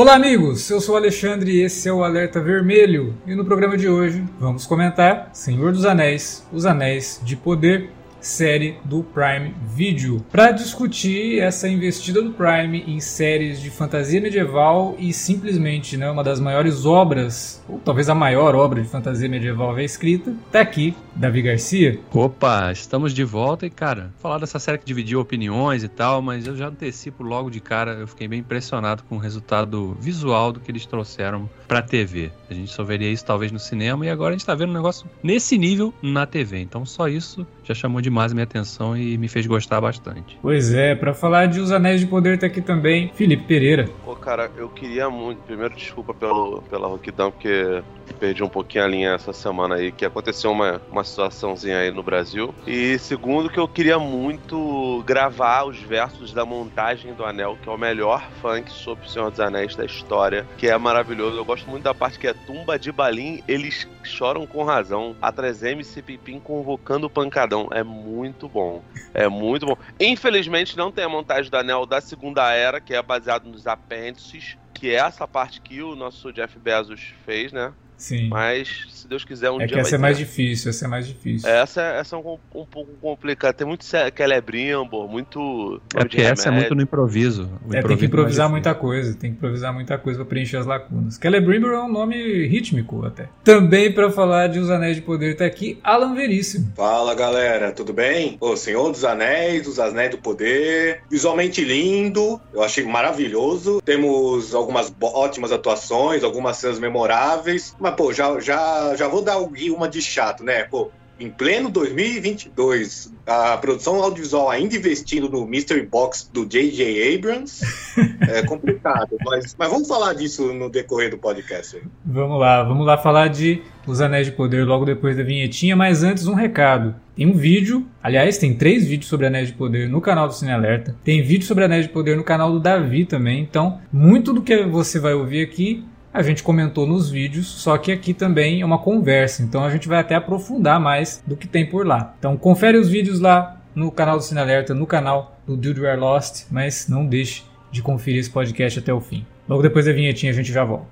Olá, amigos! Eu sou o Alexandre e esse é o Alerta Vermelho. E no programa de hoje vamos comentar Senhor dos Anéis, Os Anéis de Poder série do Prime Video, para discutir essa investida do Prime em séries de fantasia medieval e simplesmente né, uma das maiores obras, ou talvez a maior obra de fantasia medieval já escrita, tá aqui, Davi Garcia. Opa, estamos de volta e, cara, falar dessa série que dividiu opiniões e tal, mas eu já antecipo logo de cara, eu fiquei bem impressionado com o resultado visual do que eles trouxeram pra TV. A gente só veria isso talvez no cinema e agora a gente tá vendo um negócio nesse nível na TV. Então só isso já chamou demais a minha atenção e me fez gostar bastante. Pois é, para falar de Os Anéis de Poder tá aqui também Felipe Pereira. Pô, cara, eu queria muito. Primeiro, desculpa pelo, pela rouquidão, porque perdi um pouquinho a linha essa semana aí, que aconteceu uma, uma situaçãozinha aí no Brasil. E segundo, que eu queria muito gravar os versos da montagem do Anel, que é o melhor funk sobre o Senhor dos Anéis da história, que é maravilhoso. Eu gosto muito da parte que é Tumba de Balim, eles choram com razão. A 3M Pipim convocando o pancadão. É muito bom. É muito bom. Infelizmente, não tem a montagem do Anel da Segunda Era, que é baseado nos apêndices, que é essa parte que o nosso Jeff Bezos fez, né? Sim. Mas, se Deus quiser, um é dia. que essa vai é mais ter. difícil, essa é mais difícil. Essa, essa é um, um pouco complicada. Tem muito ce- Celebrimbo, muito. É porque essa é muito no improviso. O É, tem que improvisar mais muita coisa, tem que improvisar muita coisa pra preencher as lacunas. Celebrimbor é um nome rítmico até. Também pra falar de Os Anéis de Poder tá aqui Alan Veríssimo. Fala galera, tudo bem? O Senhor dos Anéis, os Anéis do Poder, visualmente lindo, eu achei maravilhoso. Temos algumas ótimas atuações, algumas cenas memoráveis, mas pô, já, já, já vou dar uma de chato, né? Pô, em pleno 2022, a produção audiovisual ainda investindo no Mystery Box do J.J. Abrams é complicado, mas, mas vamos falar disso no decorrer do podcast. aí. Vamos lá, vamos lá falar de Os Anéis de Poder logo depois da vinhetinha, mas antes um recado. Tem um vídeo, aliás, tem três vídeos sobre Anéis de Poder no canal do Cine Alerta. Tem vídeo sobre Anéis de Poder no canal do Davi também. Então, muito do que você vai ouvir aqui a gente comentou nos vídeos, só que aqui também é uma conversa, então a gente vai até aprofundar mais do que tem por lá. Então confere os vídeos lá no canal do Cine Alerta, no canal do Dude We Are Lost, mas não deixe de conferir esse podcast até o fim. Logo depois da vinhetinha a gente já volta.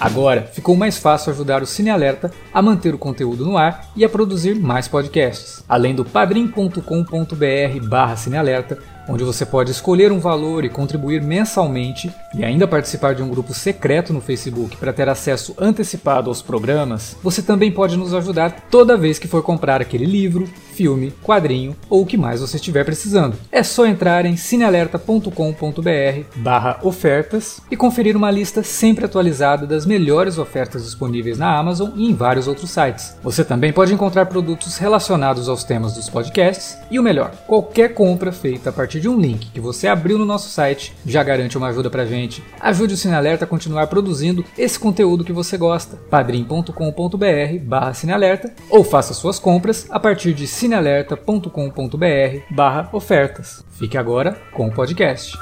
Agora ficou mais fácil ajudar o Cine Alerta a manter o conteúdo no ar e a produzir mais podcasts. Além do padrim.com.br barra cinealerta, onde você pode escolher um valor e contribuir mensalmente e ainda participar de um grupo secreto no Facebook para ter acesso antecipado aos programas, você também pode nos ajudar toda vez que for comprar aquele livro, filme, quadrinho ou o que mais você estiver precisando. É só entrar em cinealerta.com.br ofertas e conferir uma lista sempre atualizada das melhores ofertas disponíveis na Amazon e em vários outros sites. Você também pode encontrar produtos relacionados aos temas dos podcasts e o melhor, qualquer compra feita a partir de um link que você abriu no nosso site já garante uma ajuda pra gente. Ajude o Cine Alerta a continuar produzindo esse conteúdo que você gosta. padrim.com.br barra cinealerta ou faça suas compras a partir de cinealerta.com.br barra ofertas. Fique agora com o podcast.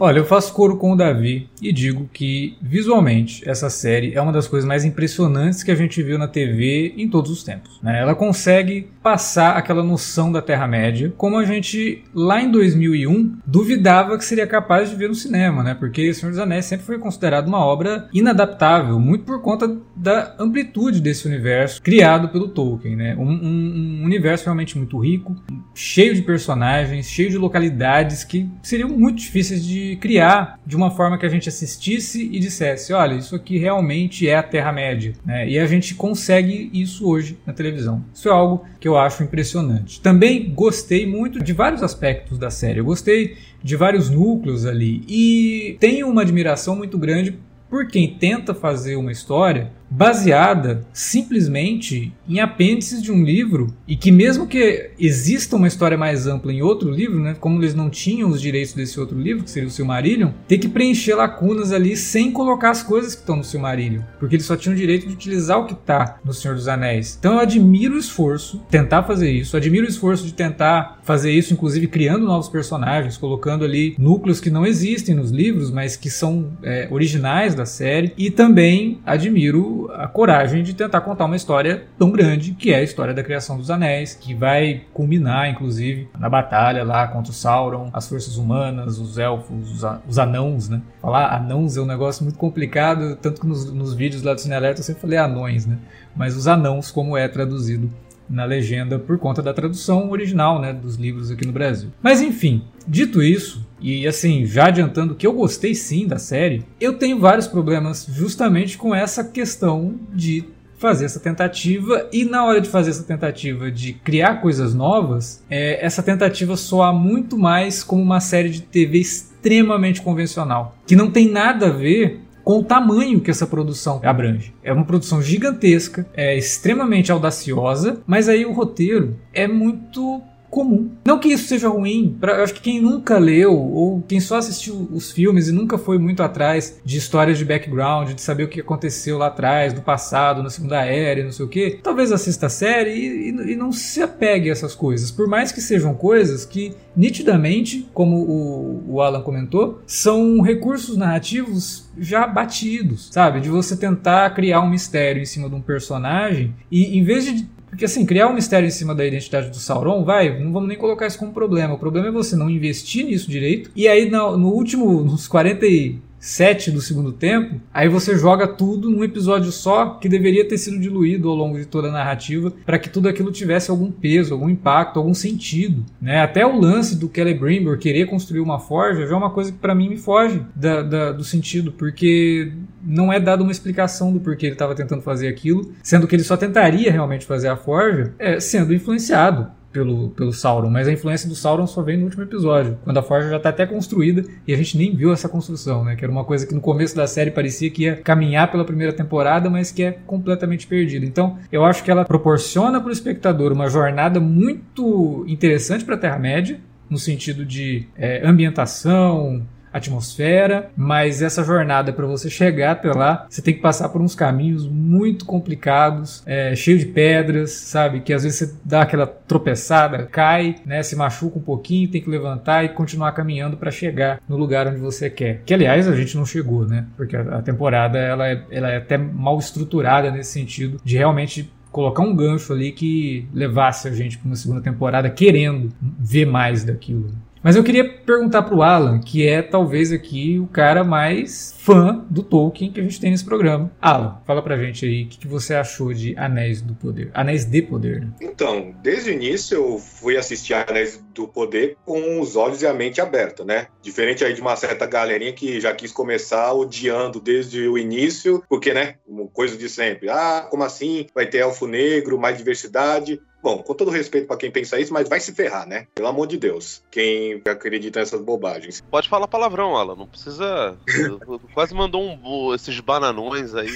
Olha, eu faço coro com o Davi e digo que, visualmente, essa série é uma das coisas mais impressionantes que a gente viu na TV em todos os tempos. né? Ela consegue passar aquela noção da Terra-média, como a gente, lá em 2001, duvidava que seria capaz de ver no cinema, né? Porque Senhor dos Anéis sempre foi considerado uma obra inadaptável, muito por conta da amplitude desse universo criado pelo Tolkien, né? Um, um- um universo realmente muito rico, cheio de personagens, cheio de localidades que seriam muito difíceis de criar de uma forma que a gente assistisse e dissesse, olha, isso aqui realmente é a Terra-média, né? E a gente consegue isso hoje na televisão. Isso é algo que eu acho impressionante. Também gostei muito de vários aspectos da série. Eu gostei de vários núcleos ali e tenho uma admiração muito grande por quem tenta fazer uma história baseada simplesmente em apêndices de um livro e que mesmo que exista uma história mais ampla em outro livro, né, como eles não tinham os direitos desse outro livro, que seria o Silmarillion, ter que preencher lacunas ali sem colocar as coisas que estão no Silmarillion, porque eles só tinham o direito de utilizar o que está no Senhor dos Anéis. Então eu admiro o esforço tentar fazer isso, admiro o esforço de tentar fazer isso, inclusive criando novos personagens, colocando ali núcleos que não existem nos livros, mas que são é, originais da série, e também admiro a coragem de tentar contar uma história tão grande que é a história da criação dos anéis, que vai culminar, inclusive, na batalha lá contra o Sauron, as forças humanas, os elfos, os, os anãos, né? Falar anãos é um negócio muito complicado, tanto que nos, nos vídeos lá do Cine Alerta eu sempre falei anões, né? Mas os anãos, como é traduzido na legenda por conta da tradução original né, dos livros aqui no Brasil. Mas enfim, dito isso, e assim, já adiantando que eu gostei sim da série, eu tenho vários problemas justamente com essa questão de fazer essa tentativa e na hora de fazer essa tentativa de criar coisas novas, é, essa tentativa soa muito mais como uma série de TV extremamente convencional, que não tem nada a ver com o tamanho que essa produção abrange. É uma produção gigantesca, é extremamente audaciosa, mas aí o roteiro é muito comum. Não que isso seja ruim, pra, eu acho que quem nunca leu ou quem só assistiu os filmes e nunca foi muito atrás de histórias de background, de saber o que aconteceu lá atrás, do passado, na Segunda Era, não sei o que, talvez assista a série e, e, e, não se apegue a essas coisas, por mais que sejam coisas que nitidamente, como o, o Alan comentou, são recursos narrativos já batidos, sabe? De você tentar criar um mistério em cima de um personagem e em vez de porque assim, criar um mistério em cima da identidade do Sauron, vai, não vamos nem colocar isso como problema. O problema é você não investir nisso direito. E aí no, no último, nos 40 e 7 do segundo tempo, aí você joga tudo num episódio só que deveria ter sido diluído ao longo de toda a narrativa para que tudo aquilo tivesse algum peso, algum impacto, algum sentido. Né? Até o lance do Celebrimbor querer construir uma forja já é uma coisa que para mim me foge da, da, do sentido, porque não é dada uma explicação do porquê ele estava tentando fazer aquilo, sendo que ele só tentaria realmente fazer a forja é, sendo influenciado pelo, pelo Sauron, mas a influência do Sauron só vem no último episódio, quando a forja já está até construída e a gente nem viu essa construção, né? Que era uma coisa que no começo da série parecia que ia caminhar pela primeira temporada, mas que é completamente perdida. Então, eu acho que ela proporciona para o espectador uma jornada muito interessante para a Terra-média, no sentido de é, ambientação, atmosfera, mas essa jornada para você chegar até lá, você tem que passar por uns caminhos muito complicados, é, cheio de pedras, sabe? Que às vezes você dá aquela tropeçada, cai, né? Se machuca um pouquinho, tem que levantar e continuar caminhando para chegar no lugar onde você quer. Que aliás a gente não chegou, né? Porque a, a temporada ela é, ela é até mal estruturada nesse sentido de realmente colocar um gancho ali que levasse a gente para uma segunda temporada querendo ver mais daquilo. Mas eu queria perguntar para o Alan, que é talvez aqui o cara mais fã do Tolkien que a gente tem nesse programa. Alan, fala pra gente aí o que, que você achou de Anéis do Poder. Anéis de Poder. Né? Então, desde o início eu fui assistir Anéis do Poder com os olhos e a mente aberta, né? Diferente aí de uma certa galerinha que já quis começar odiando desde o início, porque, né, coisa de sempre. Ah, como assim? Vai ter elfo negro, mais diversidade. Bom, com todo respeito para quem pensa isso, mas vai se ferrar, né? Pelo amor de Deus. Quem acredita nessas bobagens. Pode falar palavrão, Alan. Não precisa. Quase mandou um, esses bananões aí.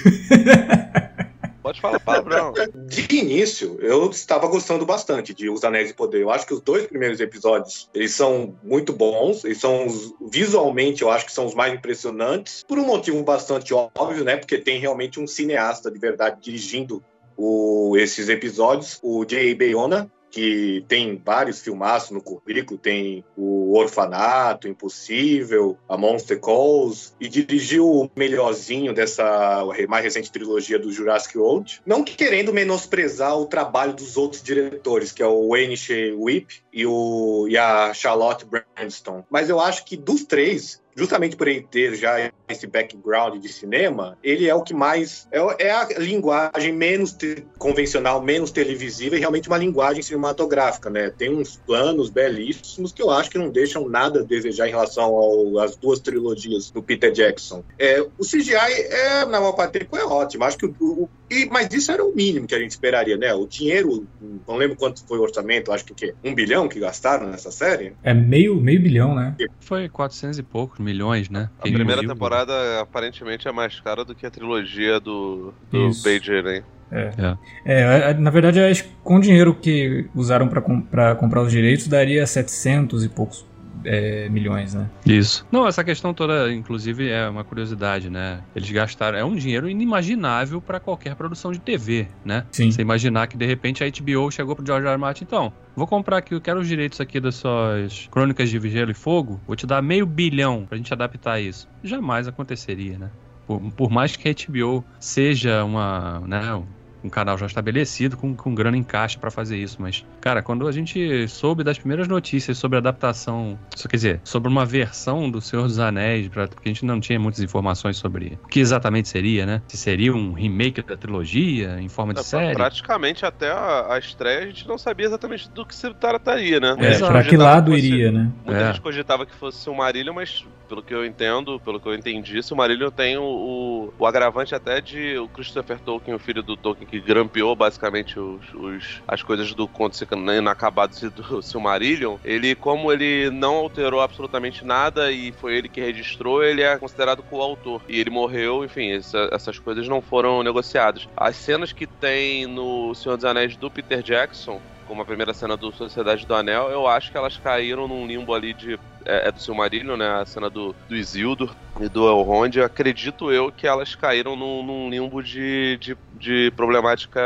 Pode falar palavrão. De início, eu estava gostando bastante de Os Anéis de Poder. Eu acho que os dois primeiros episódios, eles são muito bons. Eles são, visualmente, eu acho que são os mais impressionantes. Por um motivo bastante óbvio, né? Porque tem realmente um cineasta de verdade dirigindo o, esses episódios, o J.A. Bayona, que tem vários filmaços no currículo, tem o Orfanato, Impossível, a Monster Calls, e dirigiu o melhorzinho dessa mais recente trilogia do Jurassic World, não querendo menosprezar o trabalho dos outros diretores, que é o Wayne Shea Whip e, o, e a Charlotte Branston. Mas eu acho que dos três, justamente por ele ter já esse background de cinema, ele é o que mais. É, é a linguagem menos convencional, menos televisiva e realmente uma linguagem cinematográfica, né? Tem uns planos belíssimos que eu acho que não deixam nada a desejar em relação às duas trilogias do Peter Jackson. É, o CGI, é, na maior parte do tempo, é ótimo. Acho que o, o e, mas isso era o mínimo que a gente esperaria, né? O dinheiro, não lembro quanto foi o orçamento, acho que o quê? Um bilhão que gastaram nessa série? É meio, meio bilhão, né? Foi 400 e pouco, 4 milhões, né? A primeira temporada aparentemente é mais cara do que a trilogia do, do Beijing, né? É. É. é. na verdade, com o dinheiro que usaram para comprar os direitos, daria 700 e poucos é, milhões, né? Isso. Não, essa questão toda, inclusive, é uma curiosidade, né? Eles gastaram. É um dinheiro inimaginável para qualquer produção de TV, né? Sim. Você imaginar que de repente a HBO chegou pro George R. R. Martin, então. Vou comprar aqui, eu quero os direitos aqui das suas crônicas de Gelo e Fogo. Vou te dar meio bilhão pra gente adaptar isso. Jamais aconteceria, né? Por, por mais que a HBO seja uma, né, um canal já estabelecido, com, com grana em caixa para fazer isso. Mas, cara, quando a gente soube das primeiras notícias sobre a adaptação, isso quer dizer, sobre uma versão do Senhor dos Anéis, pra, porque a gente não tinha muitas informações sobre o que exatamente seria, né? Se seria um remake da trilogia em forma de é, série. Praticamente até a, a, estreia a gente não sabia exatamente do que se trataria, né? É, pra que lado fosse, iria, né? Muita é. gente cogitava que fosse o Marília, mas pelo que eu entendo, pelo que eu entendi, o Marília tem o, o, o agravante até de o Christopher Tolkien, o filho do Tolkien, que grampeou basicamente os, os, as coisas do conto inacabado do Silmarillion, ele, como ele não alterou absolutamente nada e foi ele que registrou, ele é considerado coautor. E ele morreu, enfim, essa, essas coisas não foram negociadas. As cenas que tem no Senhor dos Anéis do Peter Jackson, como a primeira cena do Sociedade do Anel, eu acho que elas caíram num limbo ali de é, é do Silmarillion, né? A cena do, do Isildur e do Elrond, acredito eu que elas caíram num, num limbo de, de, de, problemática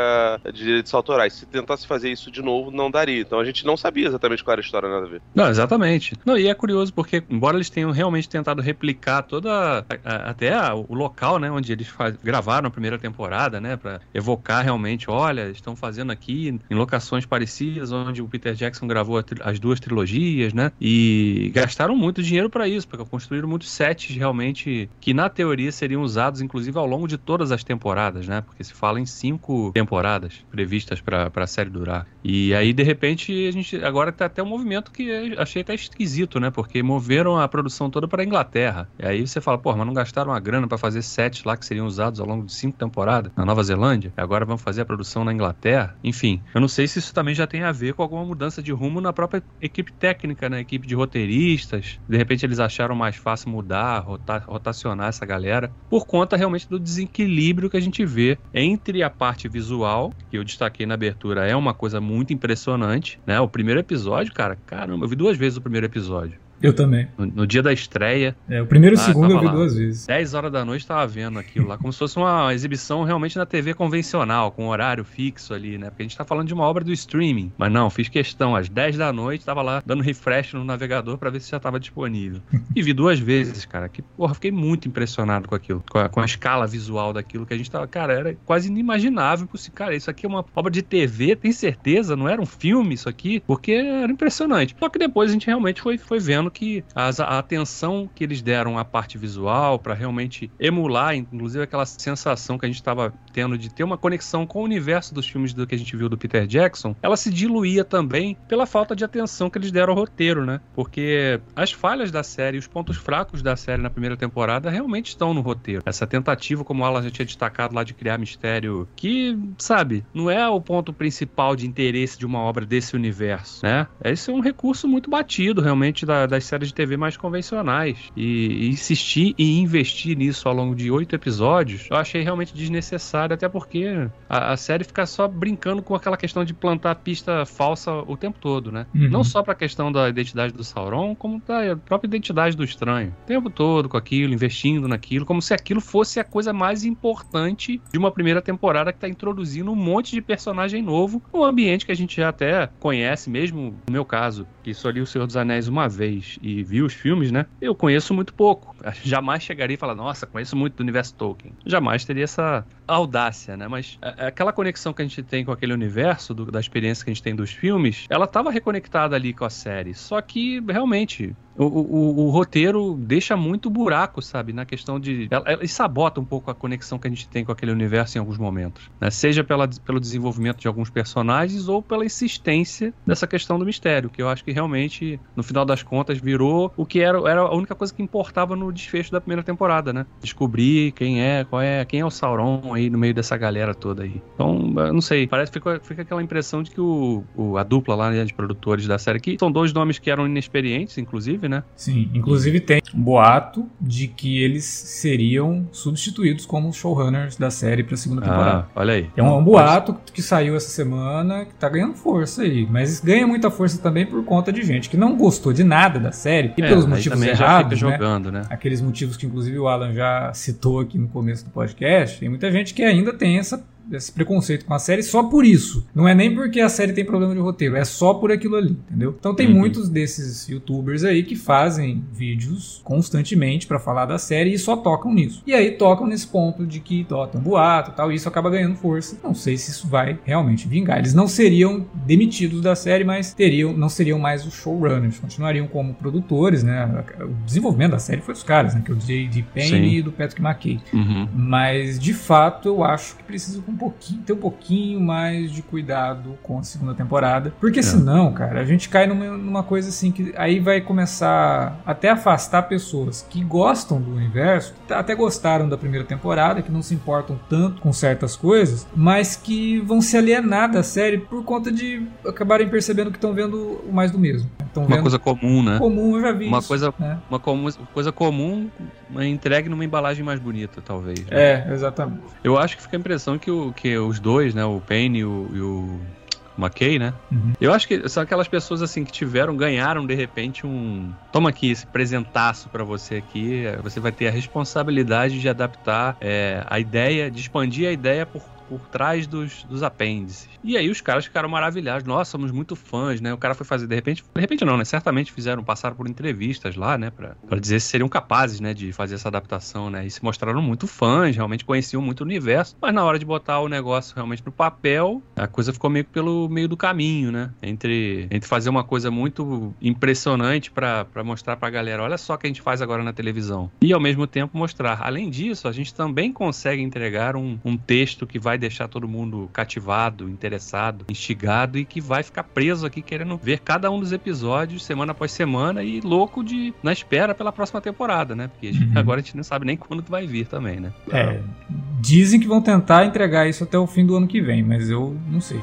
de direitos autorais. Se tentasse fazer isso de novo, não daria. Então a gente não sabia exatamente qual era a história, nada a ver. Não, exatamente. Não, e é curioso porque, embora eles tenham realmente tentado replicar toda. A, a, até a, o local, né? Onde eles faz, gravaram a primeira temporada, né? Pra evocar realmente, olha, estão fazendo aqui em locações parecidas, onde o Peter Jackson gravou as duas trilogias, né? E gastaram muito dinheiro para isso, porque construíram muitos sets realmente que na teoria seriam usados inclusive ao longo de todas as temporadas, né? Porque se fala em cinco temporadas previstas para a série durar. E aí de repente a gente agora tá até um movimento que achei até esquisito, né? Porque moveram a produção toda para Inglaterra. E aí você fala, pô, mas não gastaram a grana para fazer sets lá que seriam usados ao longo de cinco temporadas na Nova Zelândia? Agora vão fazer a produção na Inglaterra? Enfim, eu não sei se isso também já tem a ver com alguma mudança de rumo na própria equipe técnica, na equipe de roteiristas de repente eles acharam mais fácil mudar, rota rotacionar essa galera, por conta realmente do desequilíbrio que a gente vê entre a parte visual, que eu destaquei na abertura, é uma coisa muito impressionante, né? O primeiro episódio, cara, caramba, eu vi duas vezes o primeiro episódio. Eu também. No, no, dia da estreia. É, o primeiro e o ah, segundo eu vi lá. duas vezes. 10 horas da noite tava vendo aquilo lá, como se fosse uma exibição realmente na TV convencional, com horário fixo ali, né? Porque a gente tá falando de uma obra do streaming. Mas não, fiz questão, às 10 da noite, tava lá dando refresh no navegador para ver se já tava disponível. E vi duas vezes, cara. Que, porra, fiquei muito impressionado com aquilo. Com a, com a escala visual daquilo que a gente tava. Cara, era quase inimaginável. Cara, isso aqui é uma obra de TV, tem certeza? Não era um filme isso aqui? Porque era impressionante. Só que depois a gente realmente foi, foi vendo que as, a atenção que eles deram à parte visual para realmente emular, inclusive aquela sensação que a gente estava tendo de ter uma conexão com o universo dos filmes do que a gente viu do Peter Jackson, ela se diluía também pela falta de atenção que eles deram ao roteiro, né? Porque as falhas da série, os pontos fracos da série na primeira temporada realmente estão no roteiro. Essa tentativa, como ela já tinha destacado lá de criar mistério, que, sabe, não é o ponto principal de interesse de uma obra desse universo, né? Esse é um recurso muito batido realmente da, das séries de TV mais convencionais. E, e insistir e investir nisso ao longo de oito episódios, eu achei realmente desnecessário, até porque a, a, série fica só brincando com aquela questão de plantar pista falsa o tempo todo, né? Uhum. Não só pra questão da identidade do Sauron, como da própria identidade do estranho. O tempo todo com aquilo, investindo naquilo, como se aquilo fosse a coisa mais importante de uma primeira temporada que tá introduzindo um monte de personagem novo num ambiente que a gente já até conhece, mesmo no meu caso, que só li O Senhor dos Anéis uma vez e vi os filmes, né? Eu conheço muito pouco. Jamais chegaria e falar, nossa, conheço muito do universo Tolkien. Jamais teria essa audácia, né? Mas aquela conexão que a gente tem com aquele universo, do, da experiência que a gente tem dos filmes, ela estava reconectada ali com a série. Só que, realmente, o, o, o, roteiro deixa muito buraco, sabe? Na questão de. Ela, ela sabota um pouco a conexão que a gente tem com aquele universo em alguns momentos. Né? Seja pela, pelo desenvolvimento de alguns personagens ou pela insistência dessa questão do mistério, que eu acho que realmente, no final das contas, virou o que era, era a única coisa que importava no desfecho da primeira temporada, né? Descobrir quem é, qual é, quem é o Sauron aí no meio dessa galera toda aí. Então, não sei, parece que fica, fica aquela impressão de que o, o a dupla lá né, de produtores da série aqui são dois nomes que eram inexperientes, inclusive, né? Sim, inclusive tem um boato de que eles seriam substituídos como showrunners da série pra segunda Ah, temporada. olha aí. É um, um boato que saiu essa semana que tá ganhando força aí. Mas ganha muita força também por conta de gente que não gostou de nada da série e É, pelos motivos errados, né? jogando, né? Aqueles motivos que inclusive o Alan já citou aqui no começo do podcast. Tem muita gente que ainda tem essa esse preconceito com a série só por isso. Não é nem porque a série tem problema de roteiro, é só por aquilo ali, entendeu? Então tem Uhum. muitos desses youtubers aí que fazem vídeos constantemente pra falar da série e só tocam nisso. E aí tocam nesse ponto de que ó, tem um boato e tal, e isso acaba ganhando força. Não sei se isso vai realmente vingar. Eles não seriam demitidos da série, mas teriam, não seriam mais os showrunners, continuariam como produtores, né? O desenvolvimento da série foi dos caras, né? Que é o J.D. Payne Sim. e do Patrick McKay. Uhum. Mas de fato eu acho que precisa um pouquinho, ter um pouquinho mais de cuidado com a segunda temporada. Porque senão, cara, a gente cai numa, numa coisa assim que aí vai começar até afastar pessoas que gostam do universo, até gostaram da primeira temporada, que não se importam tanto com certas coisas, mas que vão se alienar da série por conta de acabarem percebendo que estão vendo o mais do mesmo. Uma coisa comum, né? comum, eu já vi Uma isso, coisa- né? Uma comu- coisa comum, uma entregue numa embalagem mais bonita, talvez. né? É, exatamente. Eu acho que fica a impressão que, o, que os dois, né? O Payne e o, e o McKay, né? Uhum. Eu acho que são aquelas pessoas assim que tiveram, ganharam de repente um. Toma aqui esse presentaço pra você aqui. eh, Você vai ter a responsabilidade de adaptar eh, a ideia, de expandir a ideia por. Por trás dos, dos apêndices. E aí os caras ficaram maravilhados. Nós somos muito fãs, né? O cara foi fazer, de repente. De repente não, né? Certamente fizeram, passaram por entrevistas lá, né? Pra, pra dizer se seriam capazes, né? De fazer essa adaptação, né? E se mostraram muito fãs, realmente conheciam muito o universo. Mas na hora de botar o negócio realmente no papel, a coisa ficou meio pelo meio do caminho, né? Entre, entre fazer uma coisa muito impressionante pra mostrar pra galera, olha só o que a gente faz agora na televisão. E ao mesmo tempo mostrar. Além disso, a gente também consegue entregar um, um texto que vai deixar todo mundo cativado, interessado, instigado e que vai ficar preso aqui querendo ver cada um dos episódios semana após semana e louco de na espera pela próxima temporada, né? Porque Uhum. agora a gente não sabe nem quando vai vir também, né? É, dizem que vão tentar entregar isso até o fim do ano que vem, mas eu não sei.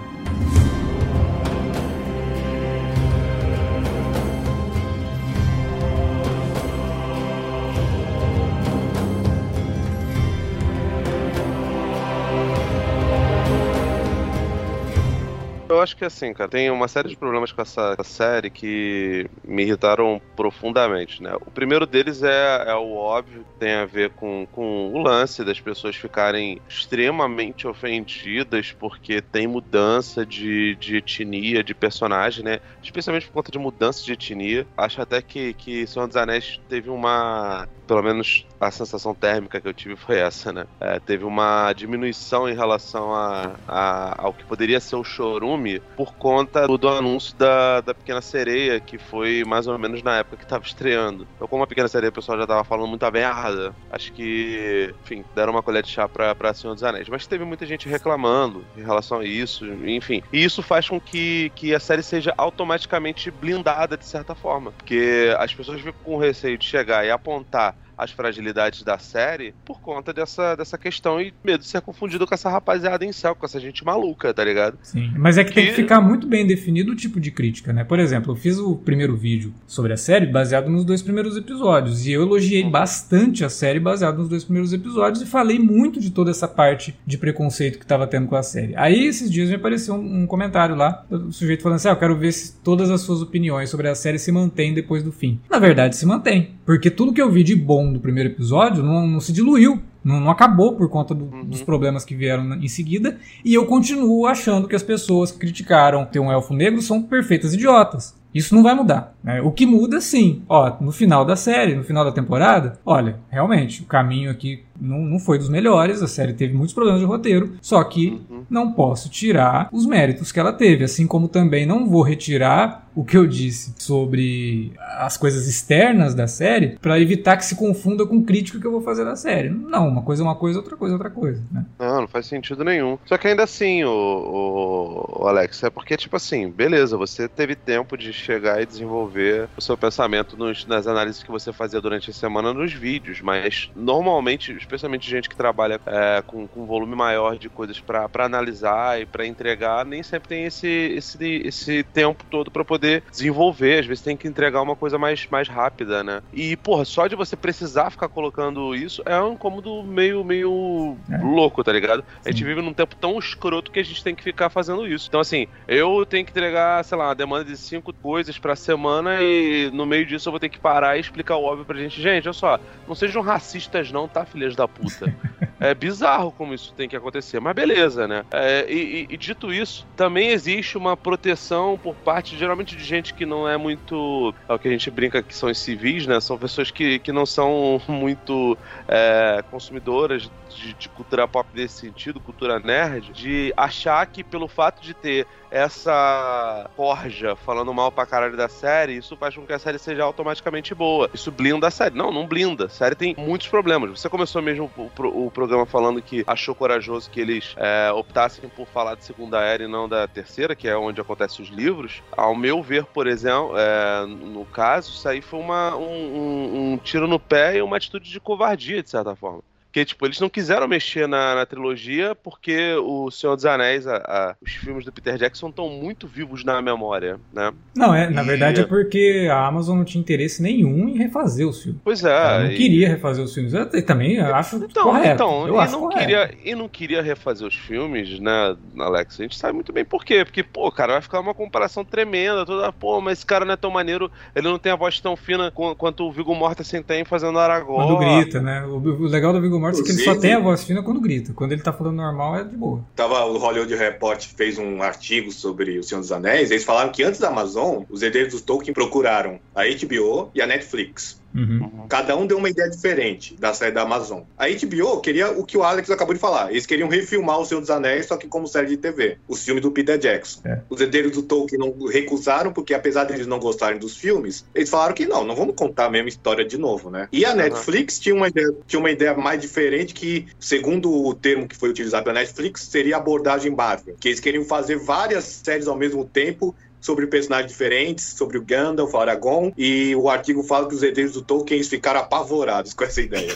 Acho que assim, cara, tem uma série de problemas com essa série que me irritaram profundamente, né? O primeiro deles é, é o óbvio, tem a ver com, com o lance das pessoas ficarem extremamente ofendidas porque tem mudança de, de etnia, de personagem, né? Especialmente por conta de mudança de etnia. Acho até que, que Senhor dos Anéis teve uma. Pelo menos a sensação térmica que eu tive foi essa, né? É, teve uma diminuição em relação a, a- ao que poderia ser o chorume por conta do, do anúncio da, da Pequena Sereia, que foi mais ou menos na época que estava estreando. Então, como a Pequena Sereia o pessoal já tava falando muita merda, acho que, enfim, deram uma colher de chá pra, pra Senhor dos Anéis. Mas teve muita gente reclamando em relação a isso, enfim. E isso faz com que, que a série seja automaticamente blindada de certa forma. Porque as pessoas ficam com receio de chegar e apontar as fragilidades da série por conta dessa, dessa questão e medo de ser confundido com essa rapaziada em céu, com essa gente maluca, tá ligado? Sim, mas é que, tem Que- que ficar muito bem definido o tipo de crítica, né? Por exemplo, eu fiz o primeiro vídeo sobre a série baseado nos dois primeiros episódios. E eu elogiei Uhum. bastante a série baseado nos dois primeiros episódios e falei muito de toda essa parte de preconceito que tava tendo com a série. Aí, esses dias, me apareceu um, um comentário lá, do sujeito falando assim: ah, eu quero ver se todas as suas opiniões sobre a série se mantêm depois do fim. Na verdade, se mantém. Porque tudo que eu vi de bom do primeiro episódio não, não se diluiu. Não, não acabou por conta do- Uhum. dos problemas que vieram em seguida. E eu continuo achando que as pessoas que criticaram ter um elfo negro são perfeitas idiotas. Isso não vai mudar. né? O que muda, sim. Ó, no final da série, no final da temporada, olha, realmente, o caminho aqui não, não foi dos melhores. A série teve muitos problemas de roteiro. Só que Uhum. não posso tirar os méritos que ela teve. Assim como também não vou retirar o que eu disse sobre as coisas externas da série para evitar que se confunda com crítica que eu vou fazer da série. Não, uma coisa é uma coisa, outra coisa é outra coisa. Né? Não, não faz sentido nenhum. Só que ainda assim, o, o, o Alex, é porque, tipo assim, beleza, você teve tempo de chegar e desenvolver o seu pensamento nos, nas análises que você fazia durante a semana nos vídeos, mas normalmente, especialmente gente que trabalha é, com, com um volume maior de coisas para analisar e para entregar, nem sempre tem esse, esse, esse tempo todo para poder desenvolver. Às vezes tem que entregar uma coisa mais, mais rápida, né? E, porra, só de você precisar ficar colocando isso é um incômodo meio, meio é. louco, tá ligado? A gente vive num tempo tão escroto que a gente tem que ficar fazendo isso. Então, assim, eu tenho que entregar, sei lá, uma demanda de cinco coisas pra semana e no meio disso eu vou ter que parar e explicar o óbvio pra gente. Gente, olha só, não sejam racistas não, tá, filhas da puta? É bizarro como isso tem que acontecer, mas beleza, né? É, e, e, dito isso, também existe uma proteção por parte, geralmente, de gente que não é muito. É o que a gente brinca que são os civis, né? São pessoas que, que não são muito é, consumidoras de, de cultura pop nesse sentido, cultura nerd, de achar que pelo fato de ter essa forja falando mal pra caralho da série, isso faz com que a série seja automaticamente boa. Isso blinda a série. Não, não blinda. A série tem muitos problemas. Você começou mesmo o, o, o programa falando que achou corajoso que eles é, optassem por falar de segunda era e não da terceira, que é onde acontecem os livros. Ao meu ver, por exemplo, é, no caso, isso aí foi uma, um, um, um tiro no pé e uma atitude de covardia, de certa forma. Porque, tipo, eles não quiseram mexer na, na trilogia porque o Senhor dos Anéis, a, a, os filmes do Peter Jackson estão muito vivos na memória, né? Não, é, na verdade é porque a Amazon não tinha interesse nenhum em refazer os filmes. Pois é. Ela não e... queria refazer os filmes. Eu também acho então, correto. Então, eu e, acho não queria, e não queria refazer os filmes, né, Alex? A gente sabe muito bem por quê. Porque, pô, cara, vai ficar uma comparação tremenda. Toda, pô, mas esse cara não é tão maneiro, ele não tem a voz tão fina quanto o Viggo Mortensen tem fazendo Aragorn. Quando grita, né? O, o legal do Viggo Mortensen é que ele só tem a voz fina quando grita. Quando ele tá falando normal, é de boa. Tava, o Hollywood Report fez um artigo sobre O Senhor dos Anéis. Eles falaram que antes da Amazon, os herdeiros do Tolkien procuraram a HBO e a Netflix. Uhum. Cada um deu uma ideia diferente da série da Amazon. A HBO queria o que o Alex acabou de falar. Eles queriam refilmar O Senhor dos Anéis, só que como série de TV. Os filmes do Peter Jackson. É. Os herdeiros do Tolkien não recusaram, porque apesar deles não gostarem dos filmes, eles falaram que não, não vamos contar a mesma história de novo, né? E a uhum. Netflix tinha, uma ideia, tinha uma ideia mais diferente que, segundo o termo que foi utilizado pela Netflix, seria abordagem Marvel. Que eles queriam fazer várias séries ao mesmo tempo sobre personagens diferentes, sobre o Gandalf, o Aragorn, e o artigo fala que os herdeiros do Tolkien ficaram apavorados com essa ideia.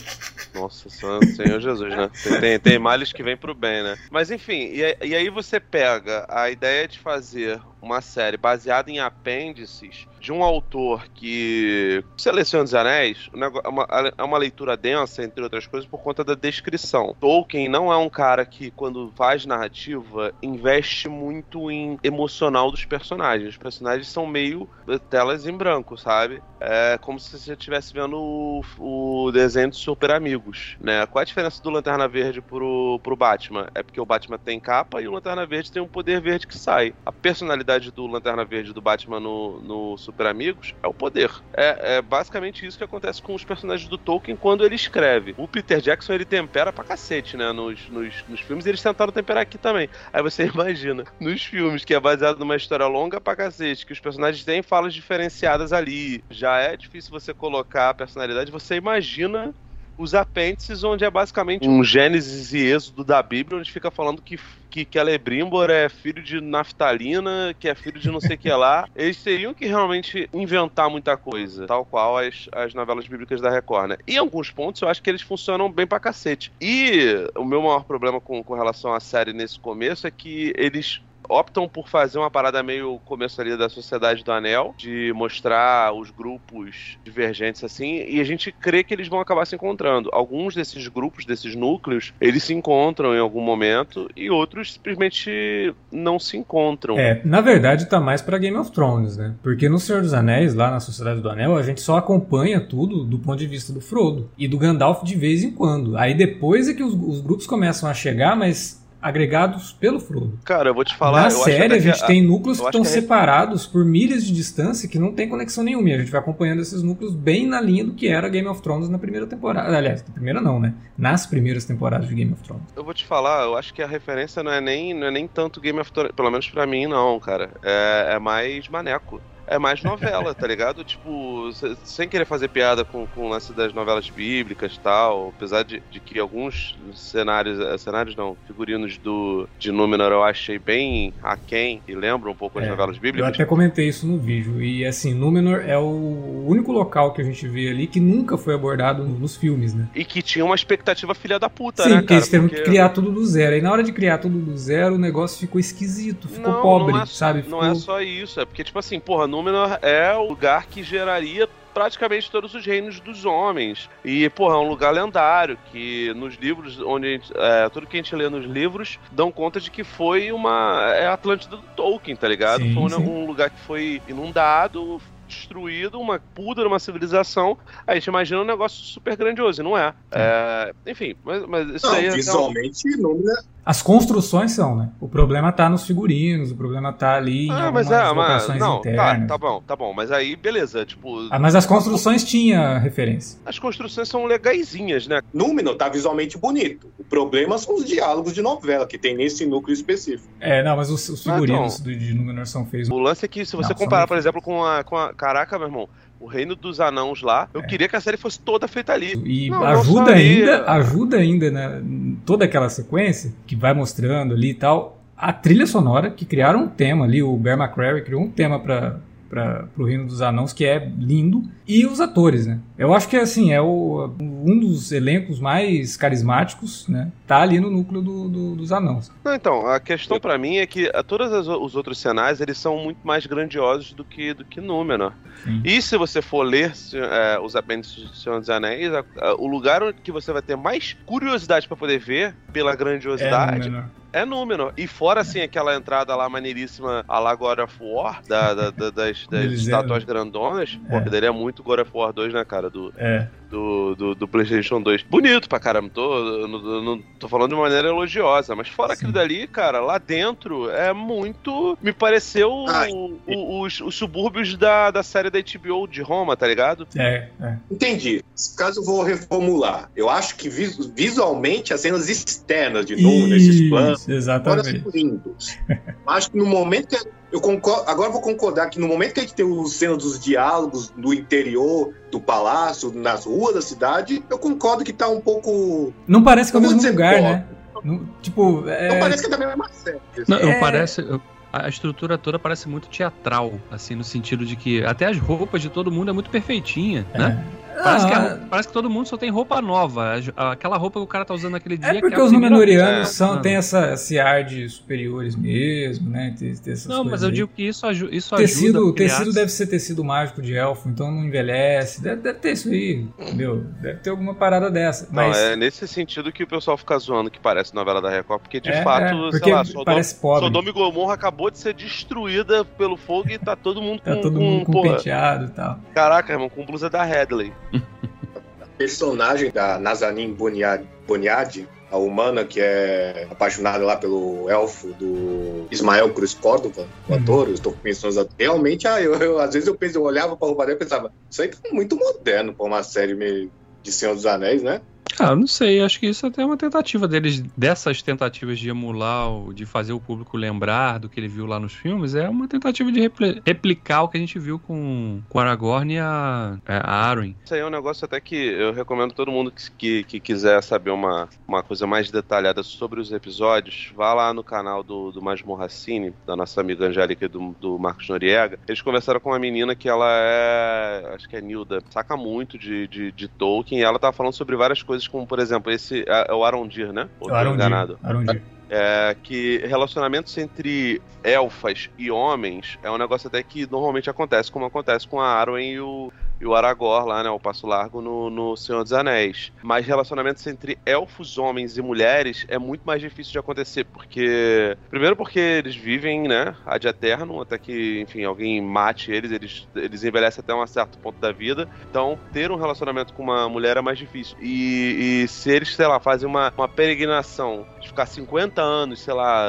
Nossa, Senhor Jesus, né? Tem, tem, males que vem pro bem, né? Mas enfim, e, e aí você pega a ideia de fazer uma série baseada em apêndices de um autor que seleciona os anéis é uma, é uma leitura densa, entre outras coisas, por conta da descrição. Tolkien não é um cara que, quando faz narrativa, investe muito em emocional dos personagens. Os personagens são meio telas em branco, sabe? É como se você estivesse vendo o, o, desenho dos Super Amigos, né? Qual é a diferença do Lanterna Verde pro, pro Batman? É porque o Batman tem capa e o Lanterna Verde tem um poder verde que sai. A personalidade do Lanterna Verde do Batman no, no Super Amigos é o poder. É, é, basicamente isso que acontece com os personagens do Tolkien quando ele escreve. O Peter Jackson ele tempera pra cacete, né? Nos, nos, nos filmes eles tentaram temperar aqui também. Aí você imagina, nos filmes, que é baseado numa história longa pra cacete, que os personagens têm falas diferenciadas ali, já é difícil você colocar a personalidade, você imagina os apêndices, onde é basicamente um Gênesis e Êxodo da Bíblia, onde fica falando que, que Celebrimbor é filho de Naftalina, que é filho de não sei o que lá. Eles teriam que realmente inventar muita coisa, tal qual as, as novelas bíblicas da Record, né? E em alguns pontos eu acho que eles funcionam bem pra cacete. E o meu maior problema com, com relação à série nesse começo é que eles optam por fazer uma parada meio começo da Sociedade do Anel, de mostrar os grupos divergentes assim, e a gente crê que eles vão acabar se encontrando. Alguns desses grupos, desses núcleos, eles se encontram em algum momento e outros simplesmente não se encontram. É, na verdade tá mais para Game of Thrones, né? Porque no Senhor dos Anéis, lá na Sociedade do Anel, a gente só acompanha tudo do ponto de vista do Frodo e do Gandalf de vez em quando. Aí depois é que os, os grupos começam a chegar, mas agregados pelo Frodo. Cara, eu vou te falar. Na série, a gente a, tem núcleos que estão que separados por milhas de distância que não tem conexão nenhuma. E a gente vai acompanhando esses núcleos bem na linha do que era Game of Thrones na primeira temporada. Aliás, na primeira não, né? Nas primeiras temporadas de Game of Thrones. Eu vou te falar, eu acho que a referência não é nem, não é nem tanto Game of Thrones, pelo menos para mim, não, cara. É, é mais maneco. É mais novela, tá ligado? Tipo, sem querer fazer piada com, com o lance das novelas bíblicas e tal, apesar de, de que alguns cenários, eh, cenários não, figurinos do, de Númenor eu achei bem aquém e lembram um pouco as É, novelas bíblicas. Eu até comentei isso no vídeo. E assim, Númenor é o único local que a gente vê ali que nunca foi abordado nos filmes, né? E que tinha uma expectativa filha da puta, Sim, né, porque cara? eles tiveram que criar tudo do zero. E na hora de criar tudo do zero, o negócio ficou esquisito, ficou Não, pobre, não é, sabe? Não Ficou- é só isso, é porque, tipo assim, porra, Númenor é o lugar que geraria praticamente todos os reinos dos homens. E, porra, é um lugar lendário, que nos livros, onde a gente, é, tudo que a gente lê nos livros, dão conta de que foi uma. É a Atlântida do Tolkien, tá ligado? Sim, foi um, sim. um lugar que foi inundado. Destruído, uma puta numa civilização. Aí a gente imagina um negócio super grandioso, e não é. É, enfim, mas, mas isso Não, aí é. visualmente, Númenor As construções são, né? O problema tá nos figurinos, o problema tá ali em Ah, algumas mas é, mas. locações Não, tá, internas. tá bom, tá bom. Mas aí, beleza, tipo. Ah, mas as construções tinha referência. As construções são legaisinhas, né? Númenor tá visualmente bonito. O problema são os diálogos de novela que tem nesse núcleo específico. É, não, mas os, os Ah, figurinos do, de Númenor são feios. O lance é que se você Não, comparar, por exemplo, com a, com a. Caraca, meu irmão, o Reino dos Anãos lá, eu É. queria que a série fosse toda feita ali. E Não, ajuda ainda, ajuda ainda, né? Toda aquela sequência que vai mostrando ali e tal. A trilha sonora, que criaram um tema ali, o Bear McCreary criou um tema para para o Reino dos Anãos, que é lindo, e os atores, né? Eu acho que assim, é o, um dos elencos mais carismáticos, né? Tá ali no núcleo do- do- dos anãos. Não, então, a questão pra mim é que a, todos as- os outros cenários, eles são muito mais grandiosos do que, do que Númenor. Sim. E se você for ler é, os apêndices do Senhor dos Anéis, a- a- o lugar onde que você vai ter mais curiosidade pra poder ver, pela É, grandiosidade, Númenor. É Númenor. E fora, assim, aquela entrada lá maneiríssima a lá God of War, da, da- da- das, das estátuas grandonas. É. Pô, daria muito God of War 2, né, cara? Do, É. do, do, do PlayStation 2. Bonito pra caramba. Tô, não, não- tô falando de maneira elogiosa. Mas fora Sim. aquilo dali, cara, lá dentro é muito. Me pareceu Ai. o- o- os, os subúrbios da, da série da HBO de Roma, tá ligado? É, é. Entendi. Nesse caso, eu vou reformular. Eu acho que vis- visualmente as cenas externas de Númenor, esses planos, exatamente. são lindos. Acho que no momento que eu concordo, agora vou concordar que no momento que a gente tem os cenas dos diálogos do interior do palácio, nas ruas da cidade, eu concordo que tá um pouco. Não parece que é o mesmo lugar, né? Não- tipo, é, Não parece que é da mesma série. Não, eu É. parece. eu- a estrutura toda parece muito teatral, assim, no sentido de que até as roupas de todo mundo é muito perfeitinha, né? Parece, que a Ah, roupa- parece que todo mundo só tem roupa nova. As- Aquela roupa que o cara tá usando naquele dia. É que porque a os que Númenóreanos são, têm essa, esse ar de superiores mesmo, né? Tem, tem essas Não, mas eu aí. digo que isso, aju isso ajuda. Tecido, a criar- tecido deve ser tecido mágico de elfo, então não envelhece. Deve, deve ter isso aí, entendeu? Deve ter alguma parada dessa. Não, Mas é nesse sentido que o pessoal fica zoando que parece novela da Record, porque de é, fato, é, sei porque lá, Sodoma, parece pobre. Sodoma e Gomorra acabou de ser destruída pelo fogo e tá todo mundo com, Tá todo mundo com porra, penteado e tal. Caraca, irmão, com blusa da Headley. personagem da Nazanin Boniad, Boniadi, a humana que é apaixonada lá pelo elfo do Ismael Cruz Córdova, o Uhum. ator, eu estou pensando realmente, ah, eu, eu- às vezes eu penso, eu olhava pra roupa dela e pensava, isso aí tá muito moderno pra uma série meio de Senhor dos Anéis, né? Ah, não sei, acho que isso até é uma tentativa deles, dessas tentativas de emular, de fazer o público lembrar do que ele viu lá nos filmes, é uma tentativa de repli- replicar o que a gente viu com, com Aragorn e a, é, a Arwen. Isso aí é um negócio até que eu recomendo todo mundo que, que, que quiser saber uma, uma coisa mais detalhada sobre os episódios, vá lá no canal do, do Masmo Racine, da nossa amiga Angélica e do, do Marcos Noriega. Eles conversaram com uma menina que ela é. Acho que é Nilda, saca muito de, de, de Tolkien, e ela tava falando sobre várias coisas, como por exemplo, esse é, o Arondir, né? Ou Arondir, enganado? Arondir. É que relacionamentos entre elfas e homens é um negócio até que normalmente acontece, como acontece com a Arwen e o, e o Aragorn lá, né? O Passo Largo no, no Senhor dos Anéis. Mas relacionamentos entre elfos, homens e mulheres é muito mais difícil de acontecer, porque. Primeiro porque eles vivem, né? Ad eterno, até que, enfim, alguém mate eles, eles, eles envelhecem até um certo ponto da vida. Então, ter um relacionamento com uma mulher é mais difícil. E, e se eles, sei lá, fazem uma, uma peregrinação de ficar 50 anos, sei lá,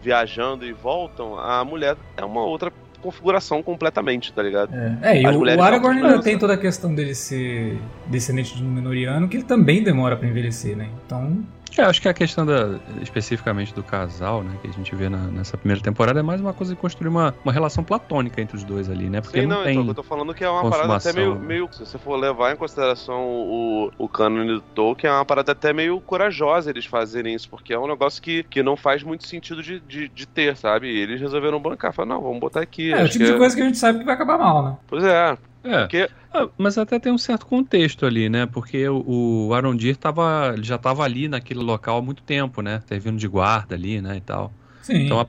viajando e voltam, a mulher é uma outra configuração completamente, tá ligado? É, é e o, Aragorn ainda tem toda a questão dele ser descendente de Númenoriano, que ele também demora pra envelhecer, né? Então, É, acho que a questão da, especificamente do casal, né, que a gente vê na, nessa primeira temporada é mais uma coisa de construir uma, uma relação platônica entre os dois ali, né? Porque Sim, não, não, tem então, eu tô falando que é uma parada até meio, meio. Se você for levar em consideração o, o cânone do Tolkien, é uma parada até meio corajosa eles fazerem isso, porque é um negócio que, que não faz muito sentido de, de, de ter, sabe? E eles resolveram bancar. Falaram, não, vamos botar aqui. É, o tipo de coisa que a gente sabe que vai acabar mal, né? Pois é. É. Porque Ah, mas até tem um certo contexto ali, né? Porque o, o Arondir tava, já estava ali naquele local há muito tempo, né? Servindo de guarda ali, né? E tal. Sim. Então a,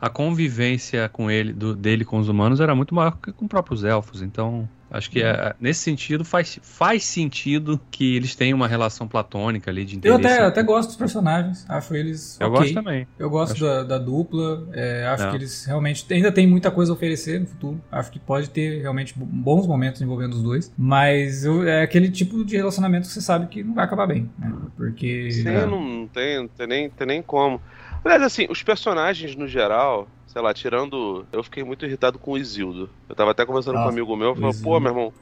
a convivência com ele, do- dele com os humanos era muito maior que com os próprios elfos. Então acho que é- nesse sentido faz, faz sentido que eles tenham uma relação platônica ali de eu interesse. até, até gosto dos personagens, acho eles. Eu ok. gosto também. Eu gosto Acho- da, da dupla, é, acho É. que eles realmente ainda tem muita coisa a oferecer no futuro. Acho que pode ter realmente bo- bons momentos envolvendo os dois. Mas eu- é aquele tipo de relacionamento que você sabe que não vai acabar bem, né? Porque. Sim, é, não, não tem, não tem nem, tem nem como. Aliás, assim, os personagens no geral, sei lá, tirando. Eu fiquei muito irritado com o Isildo. Eu tava até conversando com um Nossa, amigo meu, falou, pô, meu irmão,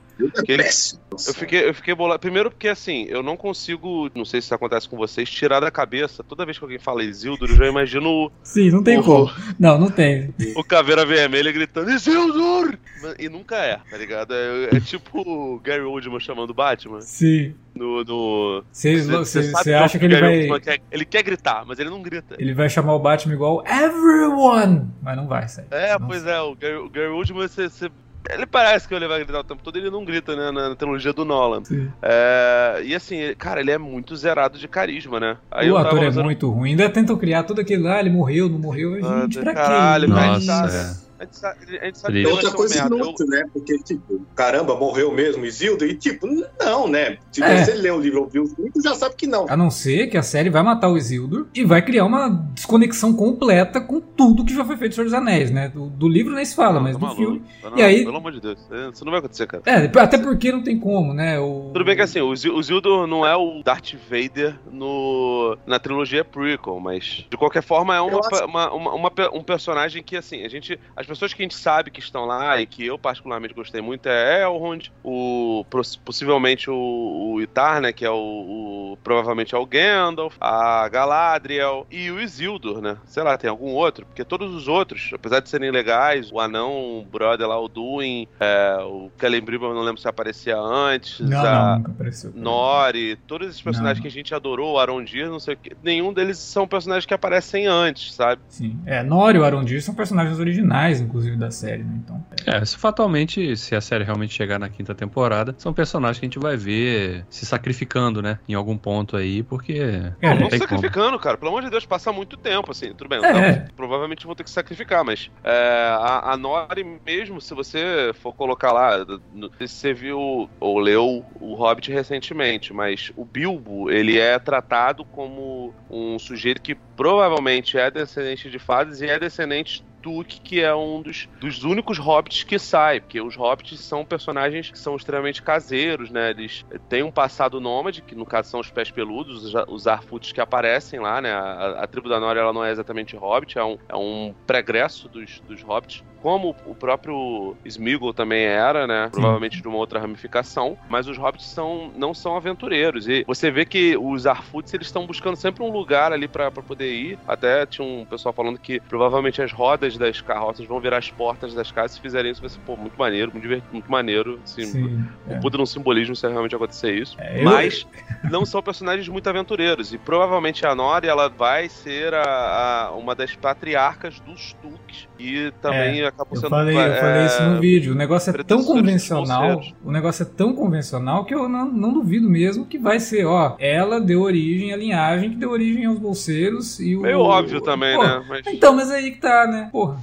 Que ele- eu fiquei, eu fiquei bolado. Primeiro porque assim, eu não consigo, não sei se isso acontece com vocês, tirar da cabeça. Toda vez que alguém fala Isildur, eu já imagino Sim, não tem o, como. Não, não tem. o Caveira Vermelha gritando Isildur! E nunca é, tá ligado? É, é tipo o Gary Oldman chamando o Batman Sim. no. no... Você Cê- cê sabe você acha que ele Gary vai. Oldman quer, ele quer gritar, mas ele não grita. Ele vai chamar o Batman igual Everyone! Mas não vai, sério. É, Não pois é, o Gary, o Gary Oldman, você- ele parece que ele vai gritar o tempo todo, ele não grita, né, na, na trilogia do Nolan. Sim. É, e assim, cara, ele é muito zerado de carisma, né? Aí o eu tava ator é muito ruim. Ainda tentam criar tudo aquilo lá, ele morreu, não morreu. Ah, Gente, pra caralho, quê? Nossa, sabe, é. A gente sabe, a gente sabe Ele- que ele vai Outra um coisa inútil, né? Porque, tipo, caramba, morreu mesmo Isildo? E, tipo, não, né? Se É. você lê o livro ou viu os livros, já sabe que não. A não ser que a série vai matar o Isildur e vai criar uma desconexão completa com tudo que já foi feito em Senhor dos Anéis, né? Do, do livro nem se fala, Não, mas tá do maluco. filme. Não, E aí- Pelo amor de Deus, isso não vai acontecer, cara. É, até porque não tem como, né? O... Tudo bem que assim, o o Zildur não é o Darth Vader no, na trilogia prequel, mas de qualquer forma é uma, uma- uma- uma um personagem que assim, a gente, as pessoas que a gente sabe que estão lá e que eu particularmente gostei muito é Elrond, o pos- possivelmente o, o Itar, né, que é o, o- provavelmente é o Gandalf, a Galadriel e o Isildur, né? Sei lá, tem algum outro, porque todos os outros, apesar de serem legais, o anão, o brother lá, o Duin, é, o eu não lembro se aparecia antes, Não, a não, nunca apareceu. Nori, todos esses personagens Não. que a gente adorou, o Arondir, não sei o que, nenhum deles são personagens que aparecem antes, sabe? Sim. É, Nori e o Arondir são personagens originais, inclusive, da série, né? Então. É, se fatalmente, se a série realmente chegar na quinta temporada, são personagens que a gente vai ver se sacrificando, né? Em algum ponto aí, porque. É, não não tem como. sacrificando, cara. Pelo amor de Deus, passa muito tempo, assim. Tudo bem, É. não, provavelmente vão ter que sacrificar, mas é, a, a Nori mesmo, se você for colocar lá, no- não sei se você viu ou leu o Hobbit recentemente, mas o Bilbo, ele é tratado como um sujeito que provavelmente é descendente de fadas e é descendente Tuque, que é um dos, dos únicos hobbits que sai, porque os hobbits são personagens que são extremamente caseiros, né? Eles têm um passado nômade, que no caso são os pés peludos, os, os Arfuts que aparecem lá, né? A, a tribo da Nora ela não é exatamente hobbit, é um, é um pregresso dos, dos hobbits. Como o próprio Smeagol também era, né? Provavelmente de uma outra ramificação. Mas os hobbits são, não são aventureiros. E você vê que os Arfuts eles estão buscando sempre um lugar ali pra pra poder ir. Até tinha um pessoal falando que provavelmente as rodas das carroças vão virar as portas das casas. Se fizerem isso, vai ser pô, muito maneiro, muito, divertido, muito maneiro. Assim, Sim. um é. puta de um simbolismo se realmente acontecer isso. É, eu- Mas não são personagens muito aventureiros. E provavelmente a Nori ela vai ser a, a- uma das patriarcas dos Tuques. E também acabou Eu sendo. falei, eu é, falei isso no vídeo. O negócio é tão convencional. O negócio é tão convencional que eu não, não duvido mesmo que vai ser, ó. Ela deu origem à linhagem que deu origem aos bolseiros e o. Meio óbvio também, Pô, né? Mas, Então, mas aí que tá, né? Porra.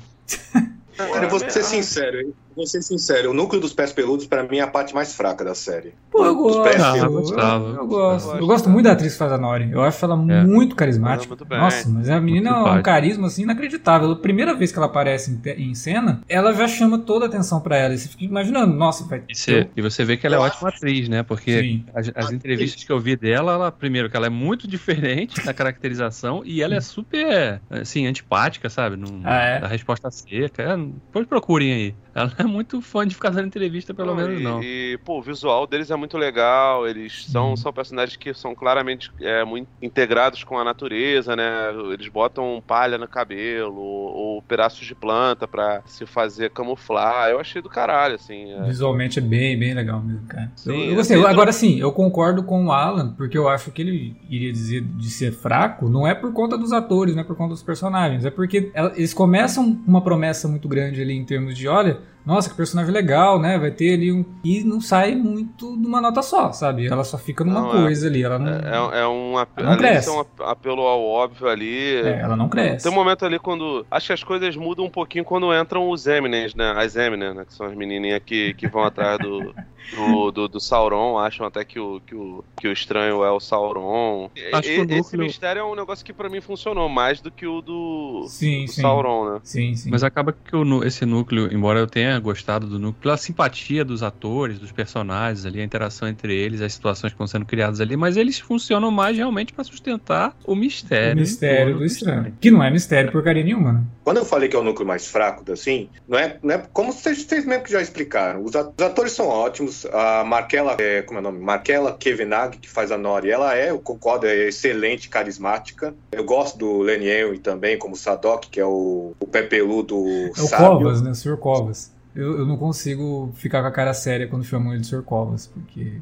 Cara, eu vou ser sincero, hein? Vou ser sincero, o núcleo dos pés peludos, pra mim, é a parte mais fraca da série. Pô, eu Os gosto. pés Ah, eu gostava. eu, Eu gosto. Eu gosto muito da atriz que faz a Nori. Eu acho ela É. muito carismática. Muito bem. Nossa, mas a menina Muito é um carisma assim inacreditável. A primeira vez que ela aparece em, em cena, ela já chama toda a atenção pra ela. E você fica imaginando, nossa, vai. E você, e você vê que ela é ótima atriz, né? Porque as, as entrevistas que eu vi dela, ela, primeiro, que ela é muito diferente na caracterização e ela é super, assim, antipática, sabe? Não Ah, é? dá resposta seca. É, depois procurem aí. Ela é muito fã de ficar dando entrevista, pelo Não, menos e, não. E, pô, o visual deles é muito legal, eles são, Uhum. são personagens que são claramente é, muito integrados com a natureza, né? Eles botam palha no cabelo, ou, ou pedaços de planta pra se fazer camuflar. Eu achei do caralho, assim. é. Visualmente é bem, bem legal mesmo, cara. Sim, eu, eu gostei. assim, Agora sim, eu concordo com o Alan, porque eu acho que ele iria dizer de ser fraco, não é por conta dos atores, não é por conta dos personagens, é porque eles começam com uma promessa muito grande ali em termos de, olha, nossa, que personagem legal, né? Vai ter ali um. E não sai muito de uma nota só, sabe? Ela só fica numa Não, é. coisa ali. Ela não. É, é um ap- Não cresce. um ap- apelo ao óbvio ali. é, ela não cresce. Tem um momento ali quando. Acho que as coisas mudam um pouquinho quando entram os Eminens, né? As Eminem, né? Que são as menininhas que, que vão atrás do, do, do, do Sauron. Acham até que o, que, o, que o estranho é o Sauron. E- Acho que o Esse núcleo- mistério é um negócio que pra mim funcionou mais do que o do, Sim, do sim. Sauron, né? Sim, sim. Mas acaba que o esse núcleo, embora eu tenha gostado do núcleo, pela simpatia dos atores, dos personagens ali, a interação entre eles, as situações que estão sendo criadas ali, mas eles funcionam mais realmente pra sustentar o mistério. o mistério torno do estranho. Que não é mistério porcaria nenhuma, né? Quando eu falei que é o núcleo mais fraco, assim, não é, não é como vocês, vocês mesmo que já explicaram. Os atores são ótimos. A Markela, é, como é o nome? Markela Kevenag, que faz a Nori, ela é, eu concordo, é excelente, carismática. Eu gosto do Lenny Henry também, como Sadok, que é o, o pé peludo É o sábio. Covas, né? O Sr. Covas. Eu, eu não consigo ficar com a cara séria quando chamam ele de Sr. Covas, porque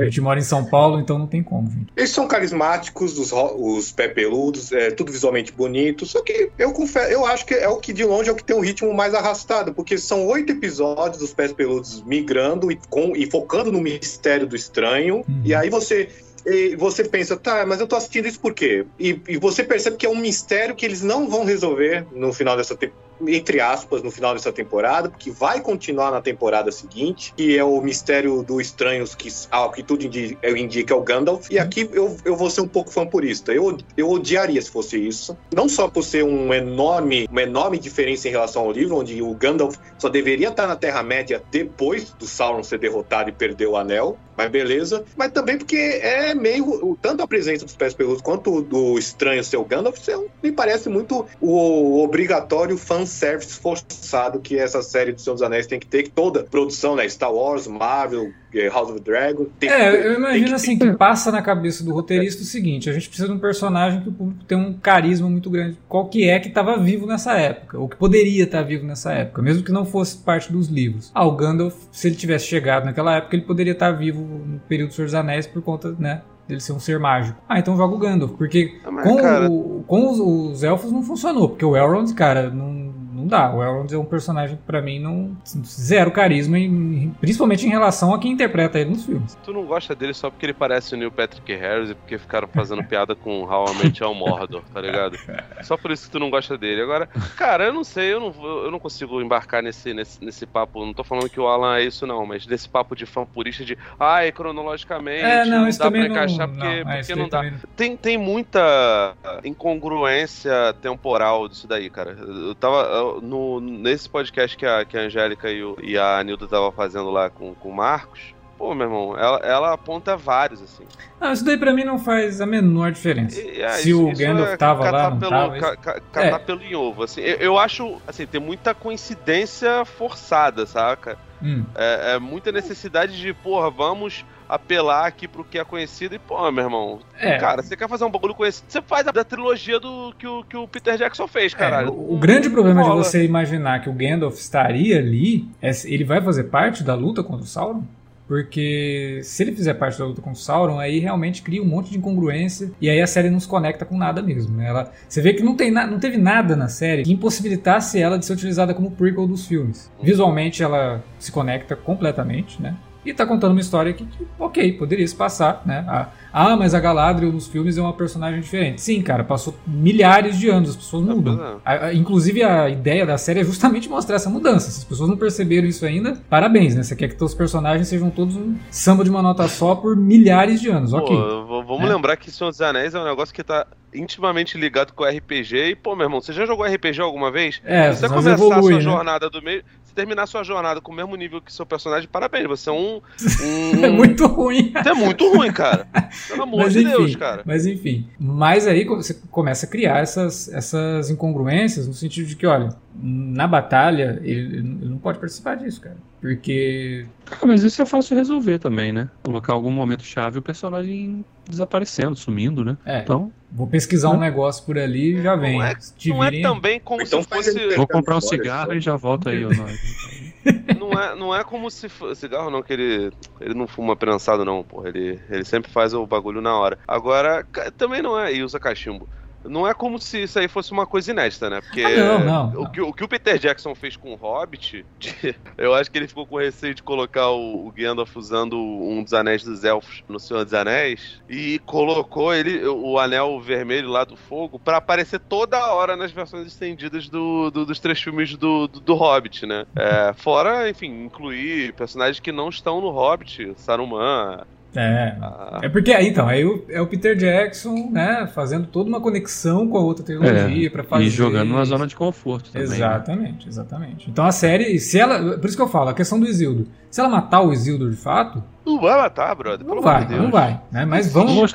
a gente mora em São Paulo, então não tem como, gente. Eles são carismáticos, os, os pé peludos, é tudo visualmente bonito. Só que eu confesso, eu acho que é o que de longe é o que tem um ritmo mais arrastado, porque são oito episódios dos pés peludos migrando e, com, e focando no mistério do estranho. Uhum. E aí você. e você pensa, tá, mas eu tô assistindo isso por quê? E, e você percebe que é um mistério que eles não vão resolver no final dessa temporada. Entre aspas, no final dessa temporada, porque vai continuar na temporada seguinte, que é o mistério do estranhos, que, ao que tudo indi- indica é o Gandalf. E aqui eu, eu vou ser um pouco vampurista. Eu, eu odiaria se fosse isso. Não só por ser um enorme, uma enorme diferença em relação ao livro, onde o Gandalf só deveria estar na Terra-média depois do Sauron ser derrotado e perder o anel. Mas beleza. Mas também porque é meio. Tanto a presença dos pés peludos quanto do estranho ser o Gandalf, é me parece muito o obrigatório fanservice forçado que essa série do Senhor dos Anéis tem que ter, que toda produção, né? Star Wars, Marvel, eh, House of the Dragon. Tem que É, eu tem imagino que- assim que passa na cabeça do roteirista o seguinte: a gente precisa de um personagem que o público tem um carisma muito grande. Qual que é que estava vivo nessa época? Ou que poderia estar vivo nessa época, mesmo que não fosse parte dos livros. Ah, o Gandalf, se ele tivesse chegado naquela época, ele poderia estar vivo no período dos Senhor dos Anéis por conta, né? Dele ser um ser mágico. Ah, então joga o Gandalf. Porque Ah, com, cara, o- com os, os elfos não funcionou. Porque o Elrond, cara, não, não dá. O Elrond é um personagem que pra mim não. Zero carisma, em- principalmente em relação a quem interpreta ele nos filmes. Tu não gosta dele só porque ele parece o Neil Patrick Harris e porque ficaram fazendo piada com How I Met Your Mordor, tá ligado? Só por isso que tu não gosta dele. Agora, cara, eu não sei, eu não, eu não consigo embarcar nesse, nesse, nesse papo. Não tô falando que o Alan é isso, não, mas nesse papo de fã purista de ai, cronologicamente, É, não, isso dá pra não. encaixar não, porque, é, porque isso não dá. também Tem, tem muita incongruência temporal disso daí, cara. Eu tava eu- no, nesse podcast que a, que a Angélica e, o- e a Nilda tava fazendo lá com, com o Marcos. Pô, meu irmão, ela, ela aponta vários, assim. Não, isso daí pra mim não faz a menor diferença. E, é, Se o Gandalf tava catar lá, não pelo, tava, ca- ca- catar pelo em ovo, assim. Eu, eu acho, assim, tem muita coincidência forçada, saca? Hum. É, é muita necessidade de, porra, vamos apelar aqui pro que é conhecido e, pô, meu irmão, É, cara, você quer fazer um bagulho conhecido, você faz a, da trilogia do que o, que o Peter Jackson fez, é, caralho. o, o grande problema de rola. você imaginar que o Gandalf estaria ali, é ele vai fazer parte da luta contra o Sauron? Porque se ele fizer parte da luta com o Sauron, aí realmente cria um monte de incongruência e aí a série não se conecta com nada mesmo. né? Ela, você vê que não, tem na- não teve nada na série que impossibilitasse ela de ser utilizada como prequel dos filmes. Visualmente ela se conecta completamente, né? E tá contando uma história que, que, ok, poderia se passar, né? Ah, ah, mas a Galadriel nos filmes é uma personagem diferente. Sim, cara, passou milhares de anos, as pessoas mudam. pois é. A- a- inclusive, a ideia da série é justamente mostrar essa mudança. Se as pessoas não perceberam isso ainda, parabéns, né? Você quer que teus personagens sejam todos um samba de uma nota só por milhares de anos, Pô, ok. v- vamos É. lembrar que Senhor dos Anéis é um negócio que tá intimamente ligado com o RPG. E, pô, meu irmão, você já jogou RPG alguma vez? É, você começar evolui, a né? sua jornada do meio. Você terminar sua jornada com o mesmo nível que seu personagem, parabéns. Você é um. um é muito ruim. Você é muito ruim, cara. Pelo amor Mas de enfim, Deus, cara. Mas enfim. Mas aí você começa a criar essas, essas incongruências no sentido de que, olha, na batalha ele, ele não pode participar disso, cara. Porque. Ah, mas isso é fácil de resolver também, né? Colocar algum momento chave o personagem desaparecendo, sumindo, né? É. Então, Vou pesquisar um negócio por ali e já vem. Não é, Te não é também como Então se fosse. vou comprar um cigarro e já volto aí. Não é, não é como se fosse. Cigarro não, que ele. Ele não fuma prensado, não, porra. Ele, ele sempre faz o bagulho na hora. Agora, também não é. E usa cachimbo. Não é como se isso aí fosse uma coisa inédita, né? Porque Ah, não, não, o. Que, o que o Peter Jackson fez com o Hobbit, eu acho que ele ficou com receio de colocar o, o Gandalf usando um dos anéis dos elfos no Senhor dos Anéis e colocou ele, o anel vermelho lá do fogo, pra aparecer toda hora nas versões estendidas do, do- dos três filmes do, do, do Hobbit, né? É, fora, enfim, incluir personagens que não estão no Hobbit, Saruman. É. a- É porque aí, então, aí o- é o Peter Jackson, né, fazendo toda uma conexão com a outra trilogia pra fazer. É, e jogando numa zona de conforto também. né? Exatamente, exatamente. Então a série, se ela. Por isso que eu falo, a questão do Isildo. Se ela matar o Isildo de fato, Não vai matar, brother. não pelo vai, não vai. Né? Mas Sim, vamos.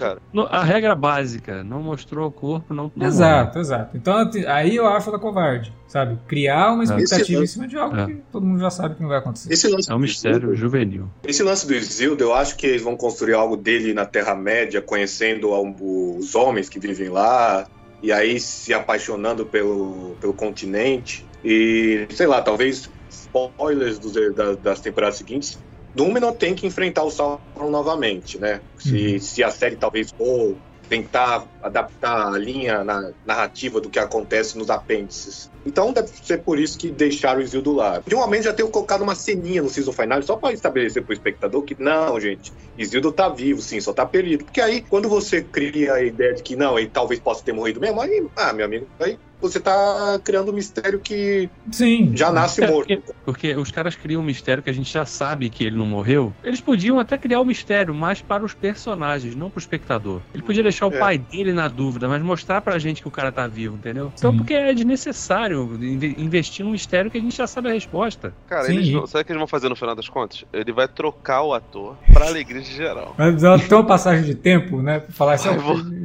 A regra básica, não mostrou o corpo, não. não Exato, exato. Então aí eu acho ela covarde, sabe? Criar uma expectativa em cima de algo É. que todo mundo já sabe que não vai acontecer. Esse lance É um mistério Isildur- juvenil. Esse lance do Isildo, eu acho que eles vão construir algo dele na Terra-média, conhecendo os homens que vivem lá, e aí se apaixonando pelo, pelo continente. E, sei lá, talvez spoilers dos, da- das temporadas seguintes. Númenor tem que enfrentar o Sauron novamente, né? Se, Uhum. se a série talvez for tentar adaptar a linha na- narrativa do que acontece nos apêndices. Então deve ser por isso que deixaram o Isildo lá. De um momento já tenho colocado uma ceninha no Season Final só para estabelecer pro espectador que não, gente, Isildo tá vivo, sim, só tá perdido. Porque aí, quando você cria a ideia de que não, ele talvez possa ter morrido mesmo, aí, ah, meu amigo, aí você tá criando um mistério que Sim. já nasce É, morto. porque, porque os caras criam um mistério que a gente já sabe que ele não morreu. Eles podiam até criar o mistério, mas para os personagens, não para o espectador. Ele podia deixar o É. pai dele na dúvida, mas mostrar pra gente que o cara tá vivo, entendeu? Então, Sim. porque é desnecessário inve- investir num mistério que a gente já sabe a resposta. Cara, Sim. eles vão- sabe o que eles vão fazer no final das contas? Ele vai trocar o ator pra alegria de geral. Mas ela tem uma passagem de tempo, né? Pra falar assim, Vai vol- deu-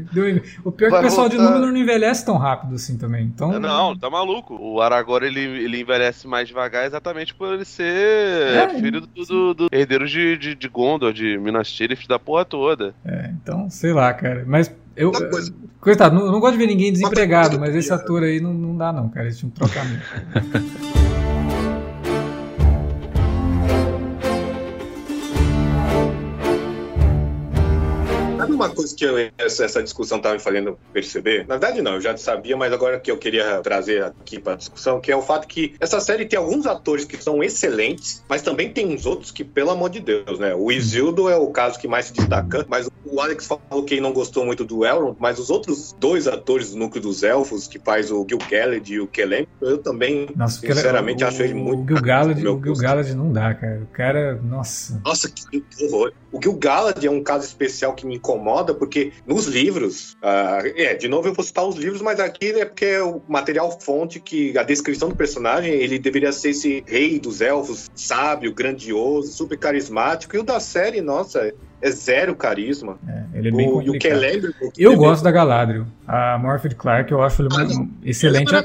o pior é que o pessoal de voltar. Númenor não envelhece tão rápido assim também. Então, Não, tá maluco. O Aragorn ele, ele envelhece mais devagar exatamente por ele ser É, filho do, do, do herdeiro de, de, de Gondor, de Minas Tirith, da porra toda. É, então, sei lá, cara. Mas eu. Coisa- Coitado, não, não gosto de ver ninguém desempregado, mas esse ator aí não, não dá, não, cara. Eles tinham que trocar muito. uma coisa que eu- essa, essa discussão tá me fazendo perceber? Na verdade, não, eu já sabia, mas agora que eu queria trazer aqui pra discussão, que é o fato que essa série tem alguns atores que são excelentes, mas também tem uns outros que, pelo amor de Deus, né? O Isildo é o caso que mais se destaca, mas o Alex falou que não gostou muito do Elrond, mas os outros dois atores do núcleo dos elfos, que faz o Gil Galad e o Kellen, eu também, Nossa, sinceramente, o, acho ele muito. O Gil Galad, meu o Gil. Galad não dá, cara. O cara, nossa. Nossa, que horror. O Gil Galad é um caso especial que me incomoda, porque nos livros, ah, é, de novo eu vou citar os livros, mas aqui é porque é o material fonte que a descrição do personagem, ele deveria ser esse rei dos elfos, sábio, grandioso, super carismático, e o da série, nossa, é zero carisma. É, ele é bem o, e o que Eu gosto da Galadriel. A Morphed Clark, eu acho ele Ah, não. excelente Ela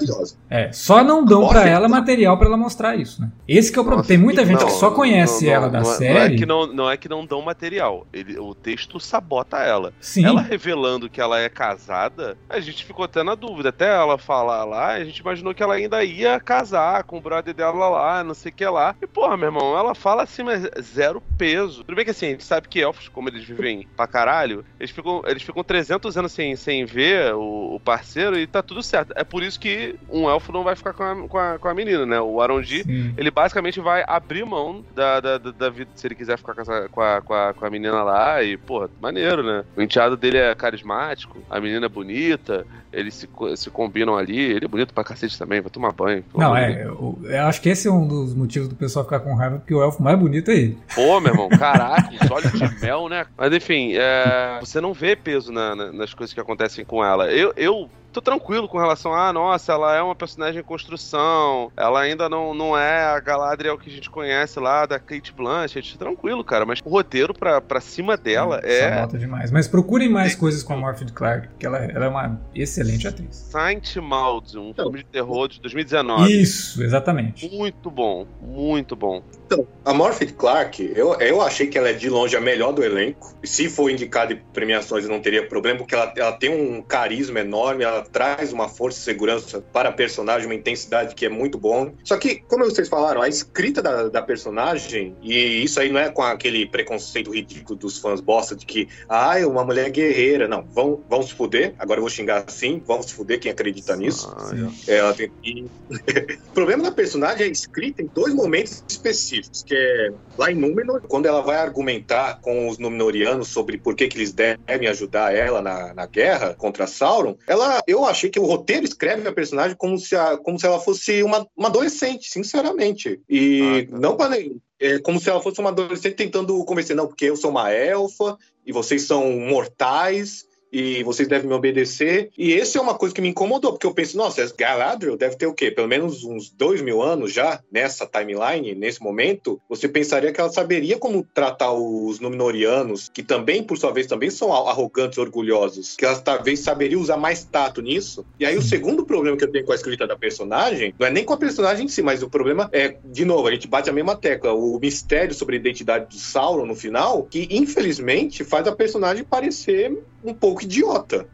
é. É, só não dão pra ela material pra ela mostrar isso, né? Esse que é o problema. Tem muita gente não, que só conhece não, não, ela da não é- série. Não é, que não, não é que não dão material. Ele, o texto sabota ela. Sim. Ela revelando que ela é casada, a gente ficou até na dúvida. Até ela falar lá, a gente imaginou que ela ainda ia casar com o brother dela lá, não sei o que lá. E, porra, meu irmão, ela fala assim, mas zero peso. Tudo bem que assim, a gente sabe que elfos, como eles vivem pra caralho, eles ficam, eles ficam 300 anos sem, sem ver o, o parceiro e tá tudo certo. É por isso que um elfo não vai ficar com a, com a, com a menina, né? O Arondir Sim. ele basicamente vai abrir mão da, da, da, da vida se ele quiser ficar com, essa- com, a, com, a, com a menina lá e, pô, maneiro, né? O enteado dele é carismático, a menina é bonita, eles se, se combinam ali, ele é bonito pra cacete também, vai tomar banho. Não, é. Eu, eu acho que esse é um dos motivos do pessoal ficar com raiva, porque o elfo mais bonito é ele. Pô, meu irmão, caraca, os olhos de mel, né? Mas enfim, é, você não vê peso na- na- nas coisas que acontecem com ela. Eu, eu tô tranquilo com relação a, ah, nossa, ela é uma personagem em construção, ela ainda não, não é a Galadriel que a gente conhece lá da Kate Blanchett, tranquilo, cara, mas o roteiro pra, pra cima dela Sim, é... nota demais, mas procurem mais coisas com a Morphin Clark, porque ela, ela é uma excelente atriz. Saint Maud, um então, filme de terror de 2019. Isso, exatamente. Muito bom, muito bom. Então, a Morphy Clark, eu, eu achei que ela é de longe a melhor do elenco. Se for indicada em premiações, não teria problema, porque ela, ela tem um carisma enorme, ela traz uma força e segurança para a personagem, uma intensidade que é muito bom. Só que, como vocês falaram, a escrita da, da personagem, e isso aí não é com aquele preconceito ridículo dos fãs bosta de que, ah, é uma mulher guerreira. Não, vão, vão se fuder. Agora eu vou xingar assim, vão se fuder quem acredita nisso. Ah, é. Ela tem... o problema da personagem é escrita em dois momentos específicos específicos, que é lá em Númenor, quando ela vai argumentar com os Númenorianos sobre por que, que eles devem ajudar ela na, na guerra contra Sauron, ela, eu achei que o roteiro escreve a personagem como se, a, como se ela fosse uma, uma adolescente, sinceramente. E ah, tá. não para é como se ela fosse uma adolescente tentando convencer, não, porque eu sou uma elfa e vocês são mortais e vocês devem me obedecer. E esse é uma coisa que me incomodou, porque eu penso, nossa, Galadriel deve ter o quê? Pelo menos uns dois mil anos já nessa timeline, nesse momento. Você pensaria que ela saberia como tratar os Númenóreanos, que também, por sua vez, também são arrogantes, orgulhosos, que ela talvez saberia usar mais tato nisso. E aí o segundo problema que eu tenho com a escrita da personagem, não é nem com a personagem em si, mas o problema é, de novo, a gente bate a mesma tecla, o mistério sobre a identidade do Sauron no final, que infelizmente faz a personagem parecer um pouco idiota.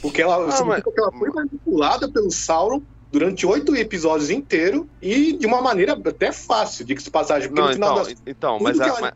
Porque ela, ah, mas... ela foi manipulada pelo Sauron durante oito episódios inteiros e de uma maneira até fácil, diga-se passagem. Porque não, no final então, das, então mas, a,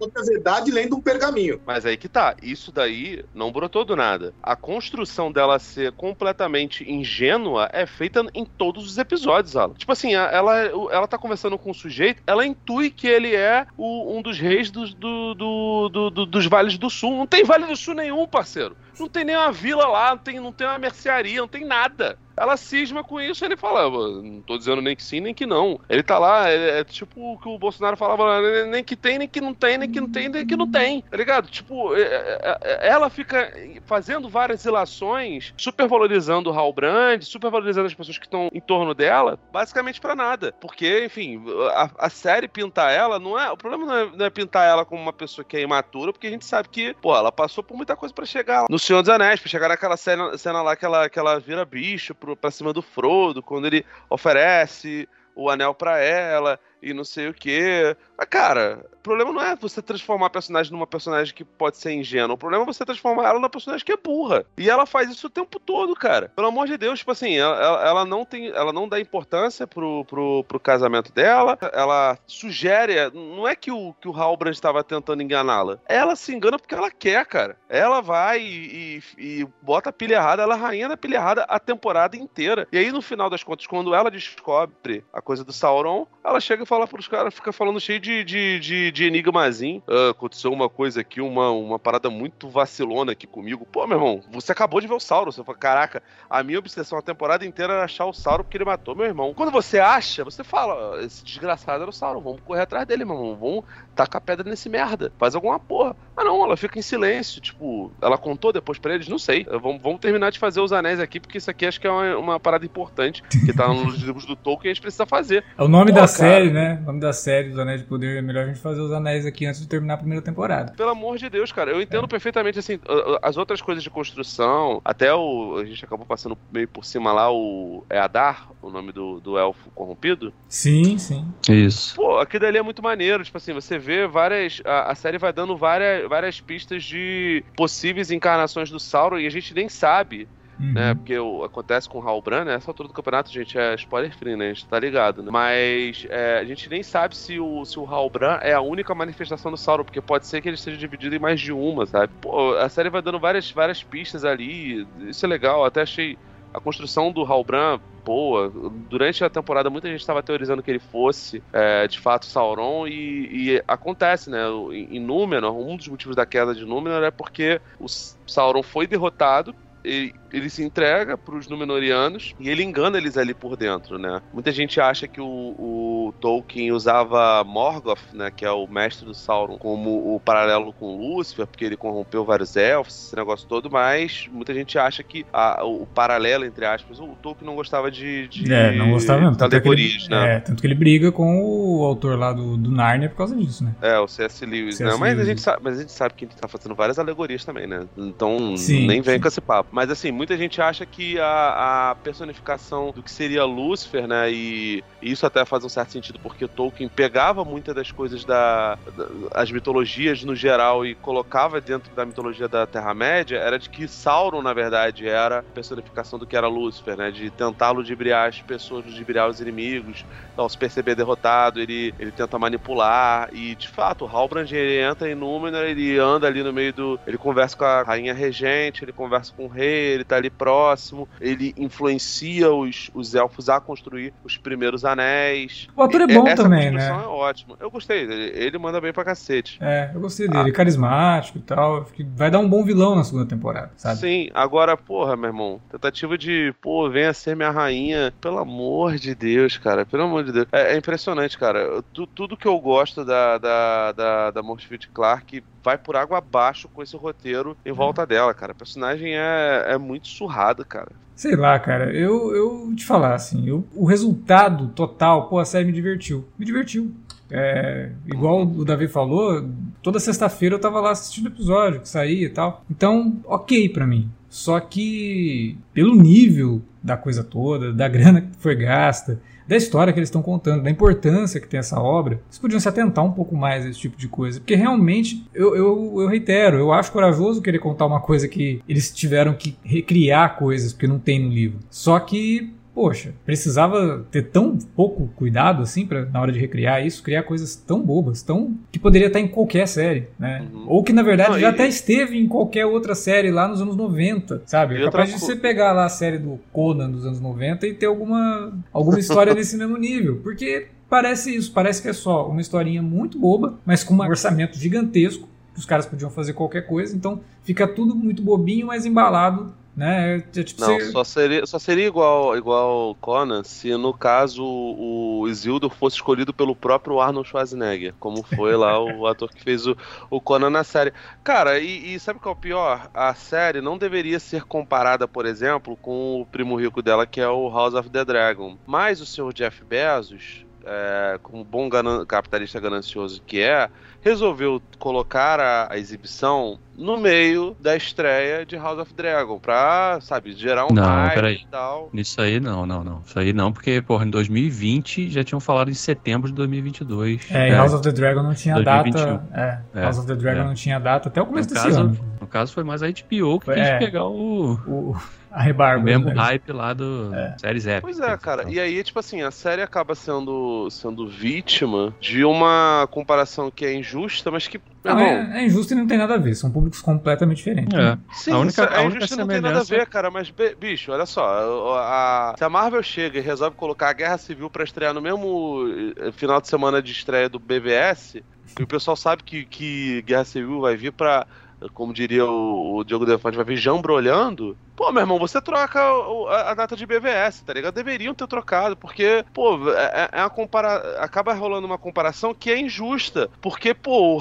mas... verdade lendo um pergaminho. Mas aí que tá, isso daí não brotou do nada. A construção dela ser completamente ingênua é feita em todos os episódios, ela. Tipo assim, ela, ela tá conversando com o sujeito, ela intui que ele é o, um dos reis dos, do, do, do, dos vales do sul. Não tem vale do sul nenhum, parceiro. Não tem nem uma vila lá, não tem, não tem uma mercearia, não tem nada. Ela cisma com isso ele fala, não tô dizendo nem que sim, nem que não. Ele tá lá, é, é tipo o que o Bolsonaro falava, nem que tem, nem que não tem, nem que não tem, nem que não tem, tá ligado? Tipo, é, é, é ela fica fazendo várias ilações, supervalorizando o Halbrand, supervalorizando as pessoas que estão em torno dela, basicamente para nada. Porque, enfim, a, a, série pintar ela não é. O problema não é, não é, pintar ela como uma pessoa que é imatura, porque a gente sabe que, pô, ela passou por muita coisa para chegar no Senhor dos Anéis, pra chegar naquela cena, cena lá que ela, que ela vira bicho pro, pra cima do Frodo, quando ele oferece o anel para ela e não sei o que. Mas, cara, o problema não é você transformar a personagem numa personagem que pode ser ingênua. O problema é você transformar ela numa personagem que é burra. E ela faz isso o tempo todo, cara. Pelo amor de Deus, tipo assim, ela, ela não tem. Ela não dá importância pro, pro, pro, casamento dela. Ela sugere. Não é que o, que o Halbrand estava tentando enganá-la. Ela se engana porque ela quer, cara. Ela vai e, e, e bota a pilha errada, ela é rainha da pilha errada a temporada inteira. E aí, no final das contas, quando ela descobre a coisa do Sauron, ela chega e fala pros caras, fica falando cheio de, de, de, de enigmazinho. Ah, aconteceu uma coisa aqui, uma, uma parada muito vacilona aqui comigo. Pô, meu irmão, você acabou de ver o Sauro. Você fala, caraca, a minha obsessão a temporada inteira era achar o Sauro porque ele matou meu irmão. Quando você acha, você fala, esse desgraçado era o Sauro, vamos correr atrás dele, meu irmão. Vamos tacar pedra nesse merda. Faz alguma porra. Mas não, ela fica em silêncio. Tipo, ela contou depois pra eles? Não sei. Vamos, vamos terminar de fazer os anéis aqui, porque isso aqui acho que é uma, uma parada importante que tá nos livros do Tolkien e a gente precisa fazer. É o nome Pô, da cara, série, né? Né? O nome da série dos Anéis de Poder é melhor a gente fazer os anéis aqui antes de terminar a primeira temporada. Pelo amor de Deus, cara. Eu entendo é. perfeitamente, assim, as outras coisas de construção, até o. A gente acabou passando meio por cima lá o. É Adar, o nome do, do elfo corrompido? Sim, sim. Isso. Pô, aquilo ali é muito maneiro. Tipo assim, você vê várias. A, a série vai dando várias, várias pistas de possíveis encarnações do Sauron e a gente nem sabe Uhum. Né? Porque o, acontece com o Halbrand, né? Essa altura do campeonato, gente, é spoiler free, né? A gente tá ligado, né? Mas é, a gente nem sabe se o, se o Halbrand é a única manifestação do Sauron, porque pode ser que ele esteja dividido em mais de uma, sabe? Pô, a série vai dando várias, várias pistas ali, isso é legal, até achei a construção do Halbrand boa. Durante a temporada, muita gente estava teorizando que ele fosse, é, de fato, Sauron, e, e, acontece, né? Em Númenor, um dos motivos da queda de Númenor é porque o Sauron foi derrotado e ele se entrega pros Númenóreanos e ele engana eles ali por dentro, né? Muita gente acha que o, o Tolkien usava Morgoth, né, que é o mestre do Sauron, como o paralelo com Lúcifer, porque ele corrompeu vários elfos, esse negócio todo, mas muita gente acha que a, o paralelo, entre aspas, o Tolkien não gostava de, de é, não gostava mesmo. alegorias, é ele, né? É, tanto que ele briga com o autor lá do, do Narnia por causa disso, né? É, o C.S. Lewis, né? Mas a, Lewis. gente sabe, mas a gente sabe que ele tá fazendo várias alegorias também, né? Então Sim, nem vem sim. com esse papo. Mas assim, muita gente acha que a, a personificação do que seria Lúcifer, né? E, isso até faz um certo sentido, porque Tolkien pegava muitas das coisas da, da- as mitologias no geral e colocava dentro da mitologia da Terra-média, era de que Sauron, na verdade, era a personificação do que era Lúcifer, né? De tentar ludibriar as pessoas, ludibriar os inimigos. Então, se perceber derrotado, ele, ele tenta manipular. E, de fato, Halbrand ele entra em Númenor, ele anda ali no meio do. Ele conversa com a rainha regente, ele conversa com o rei, ele tá ali próximo, ele influencia os, os elfos a construir os primeiros anéis. O ator é bom essa também, né? é ótima. Eu gostei dele. Ele manda bem pra cacete. É, eu gostei dele. Carismático e tal. Vai dar um bom vilão na segunda temporada, sabe? Sim, agora, porra, meu irmão, tentativa de, pô, venha ser minha rainha, pelo amor de Deus, cara, pelo amor de Deus. É, é impressionante, cara. Tu- tudo que eu gosto da, da, da, da Mortifield Clark vai por água abaixo com esse roteiro em volta dela, cara. A personagem é, é muito surrada, cara. Sei lá, cara. Eu, eu te falar, assim, eu- o resultado total, pô, a série me divertiu. Me divertiu. É, igual o Davi falou, toda sexta-feira eu tava lá assistindo o episódio que saía e tal. Então, ok pra mim. Só que, pelo nível da coisa toda, da grana que foi gasta, da história que eles estão contando, da importância que tem essa obra, eles podiam se atentar um pouco mais a esse tipo de coisa. Porque realmente, eu, eu, eu reitero, eu acho corajoso querer contar uma coisa que eles tiveram que recriar coisas, porque não tem no livro. Só que. Poxa, precisava ter tão pouco cuidado assim para na hora de recriar isso, criar coisas tão bobas, tão que poderia estar em qualquer série, né? Uhum. Ou que na verdade Não, já e- até esteve em qualquer outra série lá nos anos 90, sabe? É capaz de co- você pegar lá a série do Conan dos anos 90 e ter alguma, alguma história nesse mesmo nível. Porque parece isso, parece que é só uma historinha muito boba, mas com um orçamento gigantesco, que os caras podiam fazer qualquer coisa, então fica tudo muito bobinho, mas embalado, né? Tipo Não, só seria, só seria igual, igual Conan se no caso o Isildur fosse escolhido pelo próprio Arnold Schwarzenegger, como foi lá o ator que fez o, o Conan na série. Cara, e, e sabe qual é o pior? A série não deveria ser comparada, por exemplo, com o primo rico dela, que é o House of the Dragon. Mas o senhor Jeff Bezos, é, como bom ganan- capitalista ganancioso que é, resolveu colocar a, a exibição no meio da estreia de House of Dragon, pra, sabe, gerar um Não, hype peraí. e tal. Nisso aí não, não, não. Isso aí não, porque, porra, em 2020 já tinham falado em setembro de 2022. É, e House of the Dragon não tinha 2021. data. É, É, House of the Dragon é. não tinha data até o começo No desse caso, ano. no caso foi mais a HBO que É. quis pegar o, O, a o rebarba. mesmo né? hype lá do séries Epic. Pois é, cara. E aí, tipo assim, a série acaba sendo, sendo vítima de uma comparação que é injusta, mas que. Não, é, é injusto e não tem nada a ver. São públicos completamente diferentes. É. Sim, A única- é a única injusto e não tem nada a ver, cara. Mas, be- bicho, olha só. a- a- se a Marvel chega e resolve colocar a Guerra Civil pra estrear no mesmo eh, final de semana de estreia do BVS, e o pessoal sabe que, que Guerra Civil vai vir pra. Como diria o, o Diogo Defante, vai vir jambrolhando. Pô, meu irmão, você troca a, a data de BVS, tá ligado? Deveriam ter trocado, porque, pô, é, é uma compara... acaba rolando uma comparação que é injusta. Porque, pô,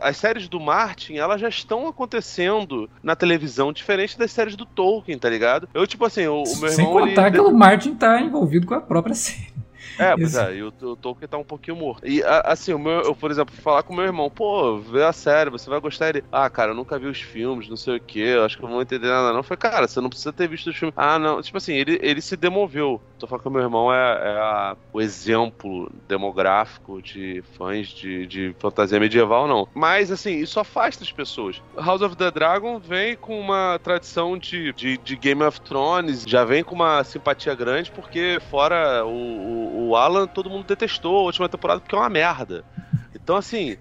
as séries do Martin, elas já estão acontecendo na televisão, diferente das séries do Tolkien, tá ligado? Eu, tipo assim, o, o meu Sem irmão. contar ele... que o Martin tá envolvido com a própria série. É, pois Isso. é, e o, o Tolkien tá um pouquinho morto. E a- assim, o meu, eu, por exemplo, falar com o meu irmão, pô, vê a série, você vai gostar ele. Ah, cara, eu nunca vi os filmes, não sei o que, eu acho que eu não vou entender nada, não. Falei, cara, você não precisa ter visto os filmes. Ah, não. Tipo assim, ele, ele se demoveu. Tô falando que o meu irmão é, é a- o exemplo demográfico de fãs de, de fantasia medieval, não. Mas, assim, isso afasta as pessoas. House of the Dragon vem com uma tradição de, de, de Game of Thrones, já vem com uma simpatia grande, porque fora o, o, o Alan, todo mundo detestou a última temporada porque é uma merda. Então, assim,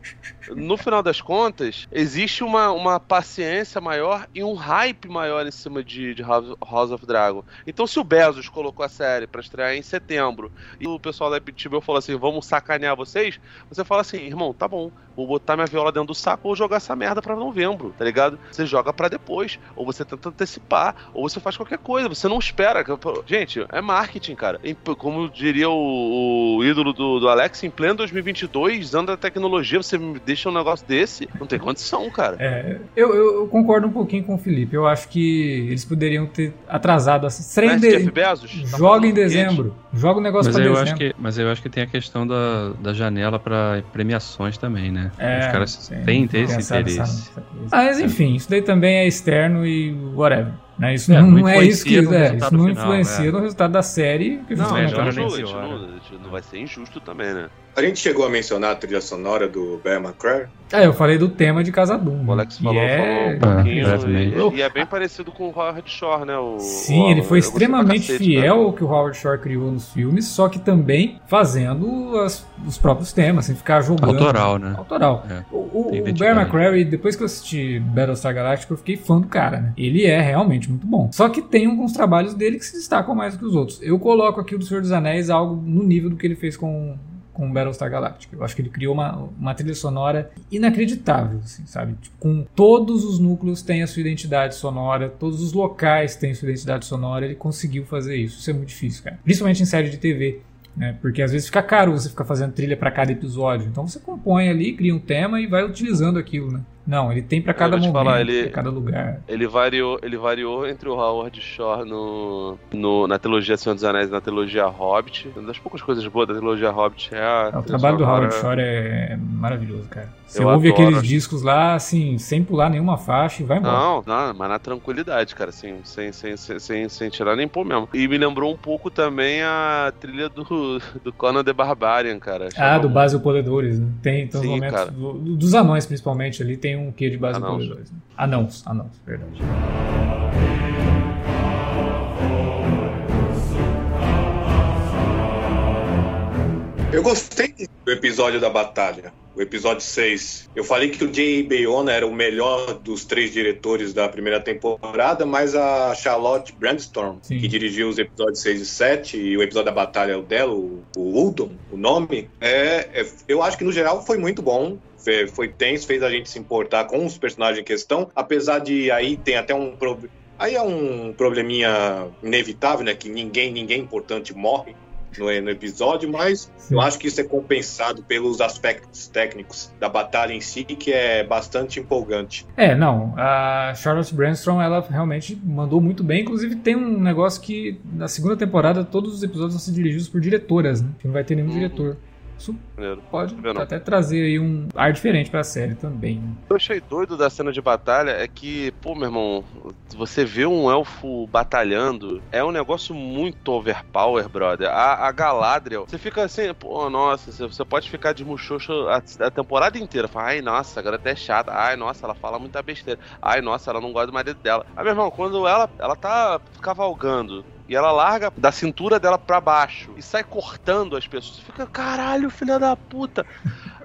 no final das contas, existe uma, uma paciência maior e um hype maior em cima de, de House of Dragon. Então, se o Bezos colocou a série para estrear em setembro e o pessoal da HBO falou assim: vamos sacanear vocês, você fala assim, irmão, tá bom, vou botar minha viola dentro do saco ou jogar essa merda pra novembro, tá ligado? Você joga para depois, ou você tenta antecipar, ou você faz qualquer coisa, você não espera. Gente, é marketing, cara. Como diria o, o ídolo do, do Alex, em pleno 2022, usando a tecnologia, você me deixa um negócio desse, não tem condição, cara. É, eu, eu, concordo um pouquinho com o Felipe. Eu acho que eles poderiam ter atrasado essa estreia. De... Bezos, tá joga em dezembro. Joga o negócio mas pra eu dezembro. Acho que, mas eu acho que tem a questão da, da janela para premiações também, né? É, Os caras têm, têm esse interesse. Nessa, mas enfim, isso daí também é externo e whatever. Né? Isso é, não, não é isso que é, isso não influencia no resultado da série. Que não, é, não, não, não vai ser injusto também, né? A gente chegou a mencionar a trilha sonora do Bear McCreary? É, eu falei do tema de Casa Doom. O Alex falou, é... falou um pouquinho. É, e, e, é bem parecido com o Howard Shore, né? O, Sim, o, ele foi extremamente cacete, fiel né? ao que o Howard Shore criou nos filmes, só que também fazendo as, os próprios temas, sem ficar jogando. Autoral, né? Autoral. É, o, o, o Bear McCreary, depois que eu assisti Battlestar Galactica, eu fiquei fã do cara, né? Ele é realmente muito bom. Só que tem alguns trabalhos dele que se destacam mais do que os outros. Eu coloco aqui o do Senhor dos Anéis algo no nível do que ele fez com com Battlestar Galactica. Eu acho que ele criou uma, uma trilha sonora inacreditável, assim, sabe? Tipo, com todos os núcleos tem a sua identidade sonora, todos os locais têm sua identidade sonora, ele conseguiu fazer isso. Isso é muito difícil, cara. Principalmente em série de TV. Né? Porque às vezes fica caro você ficar fazendo trilha para cada episódio. Então você compõe ali, cria um tema e vai utilizando aquilo, né? Não, ele tem para cada momento, falar, ele, pra cada lugar. Ele variou, ele variou entre o Howard Shore no, no, na trilogia Senhor dos Anéis e na trilogia Hobbit. Uma das poucas coisas boas da trilogia Hobbit é a. É, o trabalho do Howard Shore é maravilhoso, cara. Você eu ouve adoro. aqueles discos lá, assim, sem pular nenhuma faixa e vai embora. Não, não, mas na tranquilidade, cara, assim, sem, sem, sem, sem, sem tirar nem pôr mesmo. E me lembrou um pouco também a trilha do, do Conan the Barbarian, cara. Ah, do Basil Poledores, né? Tem, tem Sim, momentos do, dos anões, principalmente, ali tem um quê de Basil anãos. Poledores. Né? Anãos, anãos, verdade. Eu gostei do episódio da batalha o episódio 6. Eu falei que o Jay Bayona era o melhor dos três diretores da primeira temporada, mas a Charlotte Brandstorm, Sim. que dirigiu os episódios 6 e 7, e o episódio da batalha dela, o, o Udon, o nome, é, é, eu acho que no geral foi muito bom foi tenso, fez a gente se importar com os personagens em questão, apesar de aí tem até um. Aí é um probleminha inevitável, né? Que ninguém, ninguém importante morre no, no episódio, mas Sim. eu acho que isso é compensado pelos aspectos técnicos da batalha em si, que é bastante empolgante. É, não, a Charlotte Branstrom, ela realmente mandou muito bem, inclusive tem um negócio que na segunda temporada todos os episódios vão ser dirigidos por diretoras, né? Que não vai ter nenhum uhum. diretor. Isso pode até trazer aí um ar diferente pra série também. Né? O que eu achei doido da cena de batalha é que, pô, meu irmão, você vê um elfo batalhando, é um negócio muito overpower, brother. A, a Galadriel, você fica assim, pô, nossa, você pode ficar de muxoxo a, a temporada inteira. Fala, ai, nossa, agora até é chata. Ai, nossa, ela fala muita besteira. Ai, nossa, ela não gosta do marido dela. Aí, meu irmão, quando ela, ela tá cavalgando e ela larga da cintura dela para baixo e sai cortando as pessoas. Fica, caralho, filha da puta.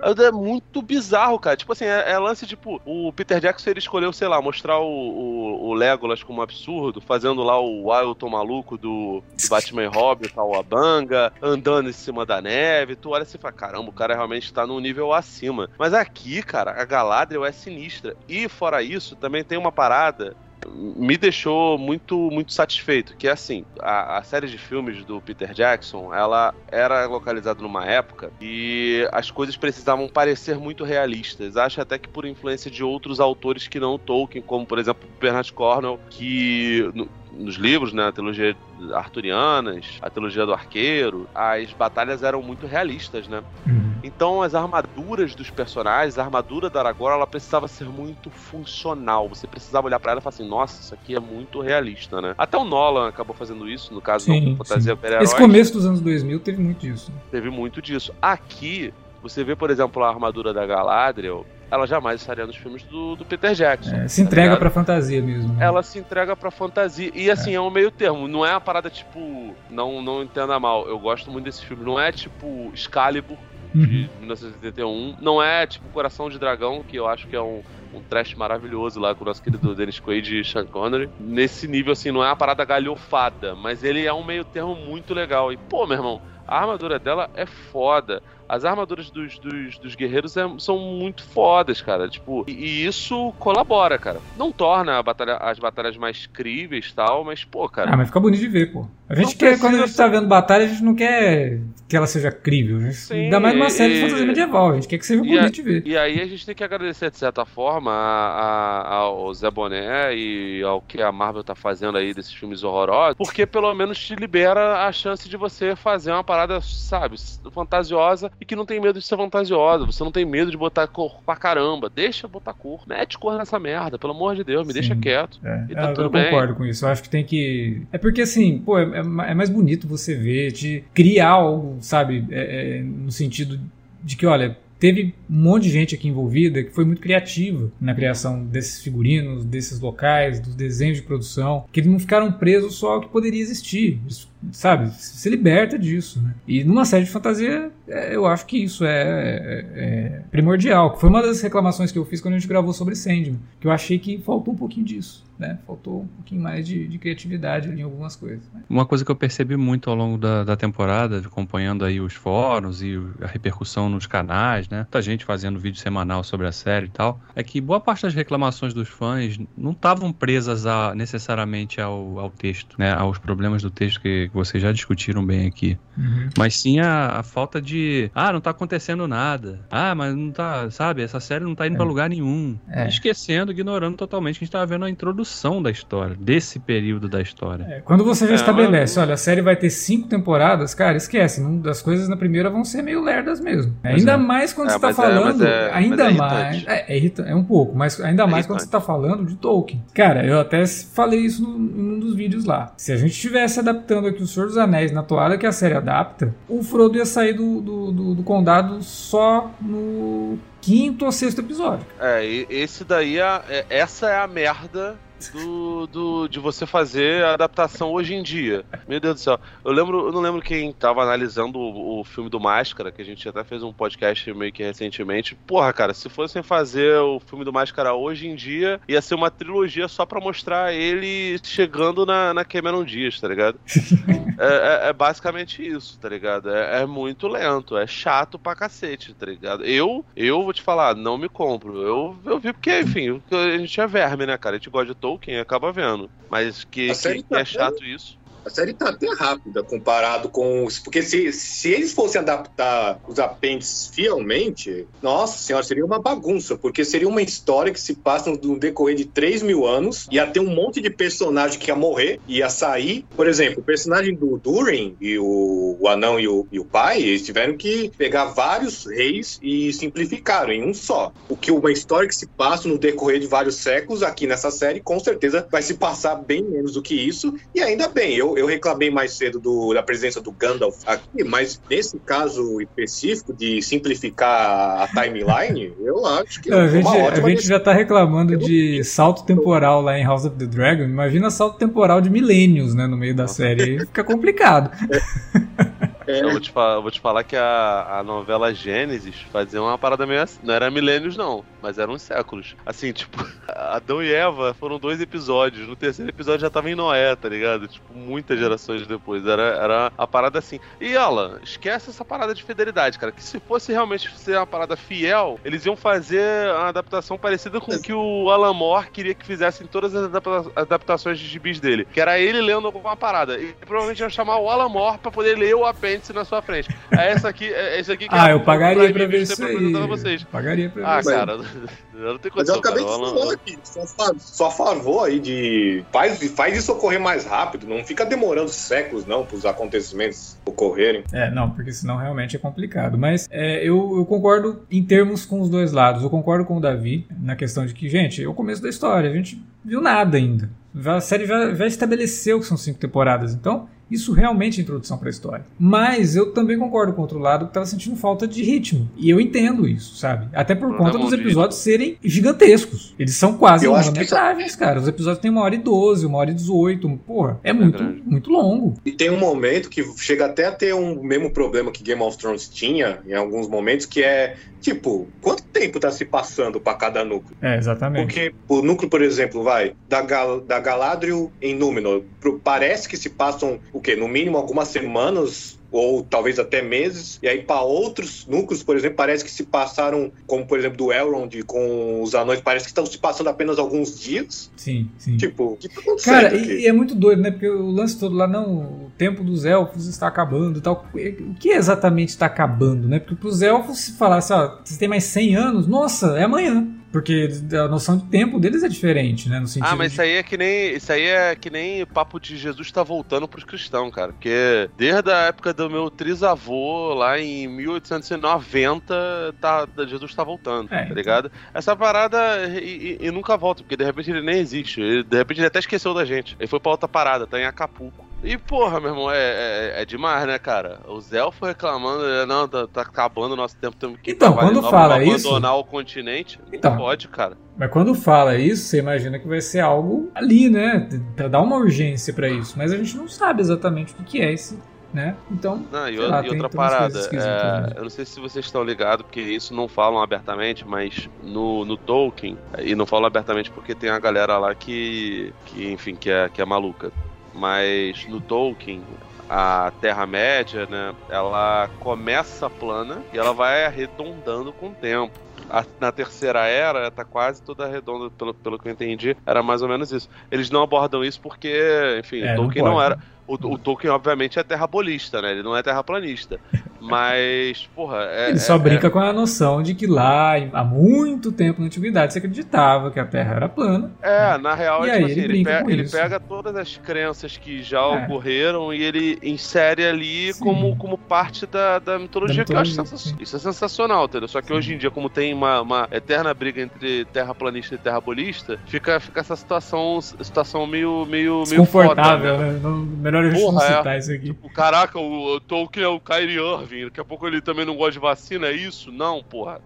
É muito bizarro, cara. Tipo assim, é, é, lance tipo, o Peter Jackson ele escolheu, sei lá, mostrar o, o, o Legolas como um absurdo, fazendo lá o Wilton maluco do, do Batman e Robin, banga, andando em cima da neve. Tu olha assim e fala, caramba, o cara realmente tá num nível acima. Mas aqui, cara, a Galadriel é sinistra. E fora isso, também tem uma parada me deixou muito muito satisfeito, que é assim, a, a, série de filmes do Peter Jackson, ela era localizada numa época e as coisas precisavam parecer muito realistas. Acho até que por influência de outros autores que não Tolkien, como por exemplo Bernard Cornwell, que nos livros, né, a trilogia arturianas, a trilogia do arqueiro, as batalhas eram muito realistas, né? Uhum. Então as armaduras dos personagens, a armadura da Aragorn, ela precisava ser muito funcional. Você precisava olhar para ela e falar assim, nossa, isso aqui é muito realista, né? Até o Nolan acabou fazendo isso, no caso sim, não fantasia super Esse começo dos anos 2000 teve muito disso. Teve muito disso. Aqui, você vê, por exemplo, a armadura da Galadriel, ela jamais estaria nos filmes do, do Peter Jackson. É, se entrega tá pra fantasia mesmo. Né? Ela se entrega pra fantasia. E assim, é. é um meio termo. Não é uma parada tipo. Não, não entenda mal. Eu gosto muito desse filme. Não é tipo Excalibur. de uhum. 1981. Não é tipo Coração de Dragão, que eu acho que é um, um trash maravilhoso lá com o nosso querido Dennis Quaid e Sean Connery. Nesse nível, assim, não é uma parada galhofada, mas ele é um meio termo muito legal. E, pô, meu irmão, a armadura dela é foda as armaduras dos, dos, dos guerreiros é, são muito fodas, cara. Tipo, e, e, isso colabora, cara. Não torna batalha, as batalhas mais críveis tal, mas, pô, cara. Ah, mas fica bonito de ver, pô. A gente quer, quando a gente tá vendo batalha, a gente não quer que ela seja crível. Né? Sim, Ainda mais numa série e, de fantasia medieval. A gente quer que seja bonito a, de ver. E aí a gente tem que agradecer, de certa forma, a, a, ao Zé Boné e ao que a Marvel tá fazendo aí desses filmes horrorosos, porque pelo menos te libera a chance de você fazer uma parada, sabe, fantasiosa e que não tem medo de ser fantasiosa. Você não tem medo de botar cor pra caramba. Deixa botar cor. Mete cor nessa merda, pelo amor de Deus, me Sim, deixa quieto. É. E tá eu, tudo eu bem. concordo com isso. Eu acho que tem que. É porque assim, pô, é, é, é mais bonito você ver, de criar algo, sabe? É, é, no sentido de que, olha, teve um monte de gente aqui envolvida que foi muito criativa na criação desses figurinos, desses locais, dos desenhos de produção, que eles não ficaram presos só ao que poderia existir. Eles sabe, se liberta disso, né? E numa série de fantasia, é, eu acho que isso é, é, é, primordial. Foi uma das reclamações que eu fiz quando a gente gravou sobre Sandman, que eu achei que faltou um pouquinho disso, né? Faltou um pouquinho mais de, de criatividade em algumas coisas. Né? Uma coisa que eu percebi muito ao longo da, da, temporada, acompanhando aí os fóruns e a repercussão nos canais, né? Muita gente fazendo vídeo semanal sobre a série e tal, é que boa parte das reclamações dos fãs não estavam presas a, necessariamente ao, ao texto, né? Aos problemas do texto que que vocês já discutiram bem aqui. Uhum. Mas sim a, a, falta de. Ah, não tá acontecendo nada. Ah, mas não tá. Sabe, essa série não tá indo é. pra lugar nenhum. É. Esquecendo, ignorando totalmente que a gente tava vendo a introdução da história, desse período da história. É, quando você já é, estabelece, olha, a série vai ter cinco temporadas, cara, esquece. Não, as coisas na primeira vão ser meio lerdas mesmo. Ainda é. mais quando você tá falando. ainda mais. É, é, um pouco, mas ainda mais quando você tá falando de Tolkien. Cara, eu até falei isso no, num dos vídeos lá. Se a gente estivesse adaptando aqui que o Senhor dos Anéis, na toada que a série adapta, o Frodo ia sair do, do, do, do condado só no quinto ou sexto episódio. É, esse daí, é, é, essa é a merda do, do, de você fazer a adaptação hoje em dia. Meu Deus do céu. Eu lembro, eu não lembro quem tava analisando o, o, filme do Máscara, que a gente até fez um podcast meio que recentemente. Porra, cara, se fossem fazer o filme do Máscara hoje em dia, ia ser uma trilogia só pra mostrar ele chegando na, na Cameron Dias, tá ligado? é, é, é, basicamente isso, tá ligado? É, é, muito lento, é chato pra cacete, tá ligado? Eu, eu vou te falar, não me compro. Eu, eu vi porque, enfim, a gente é verme, né, cara? A gente gosta de Tolkien acaba vendo. Mas que, que, que é chato isso. A série tá até rápida comparado com os. Porque se, se eles fossem adaptar os apêndices fielmente, nossa senhora, seria uma bagunça. Porque seria uma história que se passa no decorrer de 3 mil anos. Ia ter um monte de personagem que ia morrer, ia sair. Por exemplo, o personagem do Durin e o, o anão e o, e o pai, eles tiveram que pegar vários reis e simplificaram em um só. O que uma história que se passa no decorrer de vários séculos aqui nessa série, com certeza vai se passar bem menos do que isso. E ainda bem, eu, eu reclamei mais cedo do, da presença do Gandalf aqui, mas nesse caso específico de simplificar a timeline, eu acho que. Não, a gente, a gente já está reclamando eu de salto temporal lá em House of the Dragon. Imagina salto temporal de milênios, né, no meio da série. Aí fica complicado. É. É. Eu vou te, falar, vou te falar que a, a novela Gênesis fazia uma parada meio assim. Não era milênios, não, mas eram séculos. Assim, tipo, Adão e Eva foram dois episódios. No terceiro episódio já tava em Noé, tá ligado? Tipo, muitas gerações depois. Era, era a parada assim. E Alan, esquece essa parada de fidelidade, cara. Que se fosse realmente ser uma parada fiel, eles iam fazer uma adaptação parecida com o que o Alan Moore queria que fizessem todas as adapta adaptações de gibis dele. Que era ele lendo alguma parada. E provavelmente iam chamar o Alan Moore pra poder ler o apêndice apêndice na sua frente. É essa aqui, é esse aqui que Ah, é eu pagaria pra ver isso aí. Vocês. Pagaria pra ver Ah, cara, eu não tenho condição, Mas eu acabei cara, de falar aqui, só, só a favor aí de... Faz, faz isso ocorrer mais rápido, não fica demorando séculos, não, pros acontecimentos ocorrerem. É, não, porque senão realmente é complicado. Mas é, eu, eu concordo em termos com os dois lados. Eu concordo com o Davi na questão de que, gente, é o começo da história, a gente viu nada ainda. A série já, já estabeleceu que são cinco temporadas, então Isso realmente é introdução para a história. Mas eu também concordo com o outro lado que estava sentindo falta de ritmo. E eu entendo isso, sabe? Até por conta dos episódios serem gigantescos. Eles são quase longa-metragens, que... cara. Os episódios têm uma hora e doze, uma hora e dezoito. Porra, é, é muito, muito longo. E tem um momento que chega até a ter um mesmo problema que Game of Thrones tinha em alguns momentos, que é Tipo, quanto tempo tá se passando para cada núcleo? É, exatamente. Porque o núcleo, por exemplo, vai, da, Gal da Galadriel em Númenor, parece que se passam, o quê? No mínimo algumas semanas ou talvez até meses. E aí, para outros núcleos, por exemplo, parece que se passaram, como por exemplo do Elrond com os anões, parece que estão se passando apenas alguns dias. Sim, sim. Tipo, o que tá acontecendo? Cara, e, e, é muito doido, né? Porque o lance todo lá, não, o tempo dos elfos está acabando e tal. O que exatamente está acabando, né? Porque para os elfos, se falasse, ó, vocês têm mais 100 anos, nossa, é amanhã. Porque a noção de tempo deles é diferente, né? No sentido ah, mas de... isso aí é que nem. Isso aí é que nem papo de Jesus tá voltando pros cristãos, cara. Porque desde a época do meu trisavô, lá em 1890, tá, Jesus tá voltando, é, tá ligado? Essa parada e, e, e, nunca volta, porque de repente ele nem existe. Ele, de repente ele até esqueceu da gente. Ele foi pra outra parada, tá em Acapulco. E porra, meu irmão, é, é, é, demais, né, cara? Os elfos reclamando, né, não, tá, tá acabando o nosso tempo, temos que então, quando fala isso, abandonar o continente. Então, pode, cara. Mas quando fala isso, você imagina que vai ser algo ali, né? Pra dar uma urgência para isso. Mas a gente não sabe exatamente o que é esse né? Então. Não, e, lá, e outra parada, é, né? eu não sei se vocês estão ligados, porque isso não falam abertamente, mas no, no Tolkien, e não falam abertamente porque tem a galera lá que, que enfim, que é, que é maluca mas no Tolkien a Terra-média, né, ela começa plana e ela vai arredondando com o tempo. A, na terceira era, tá quase toda redonda, pelo, pelo que eu entendi, era mais ou menos isso. Eles não abordam isso porque, enfim, é, Tolkien não, não era. O, o, Tolkien, obviamente, é terrabolista, né? Ele não é terraplanista. Mas, porra. É, ele só é, brinca é... com a noção de que lá, há muito tempo na antiguidade, se acreditava que a Terra era plana. É, né? na real, e é, tipo assim, ele, ele, pega, ele, pega, todas as crenças que já é. ocorreram e ele insere ali como, como parte da, da mitologia, da mitologia que eu acho sensacional. Isso é sensacional, entendeu? Só que sim. hoje em dia, como tem uma, uma eterna briga entre terraplanista e terrabolista, fica, fica essa situação, situação meio, meio, meio foda, né? né? Melhor a gente Porra, não citar é. isso aqui. Tipo, caraca, o, o Tolkien é o Kyrie Irving, daqui a pouco ele também não gosta de vacina, é isso? Não, porra.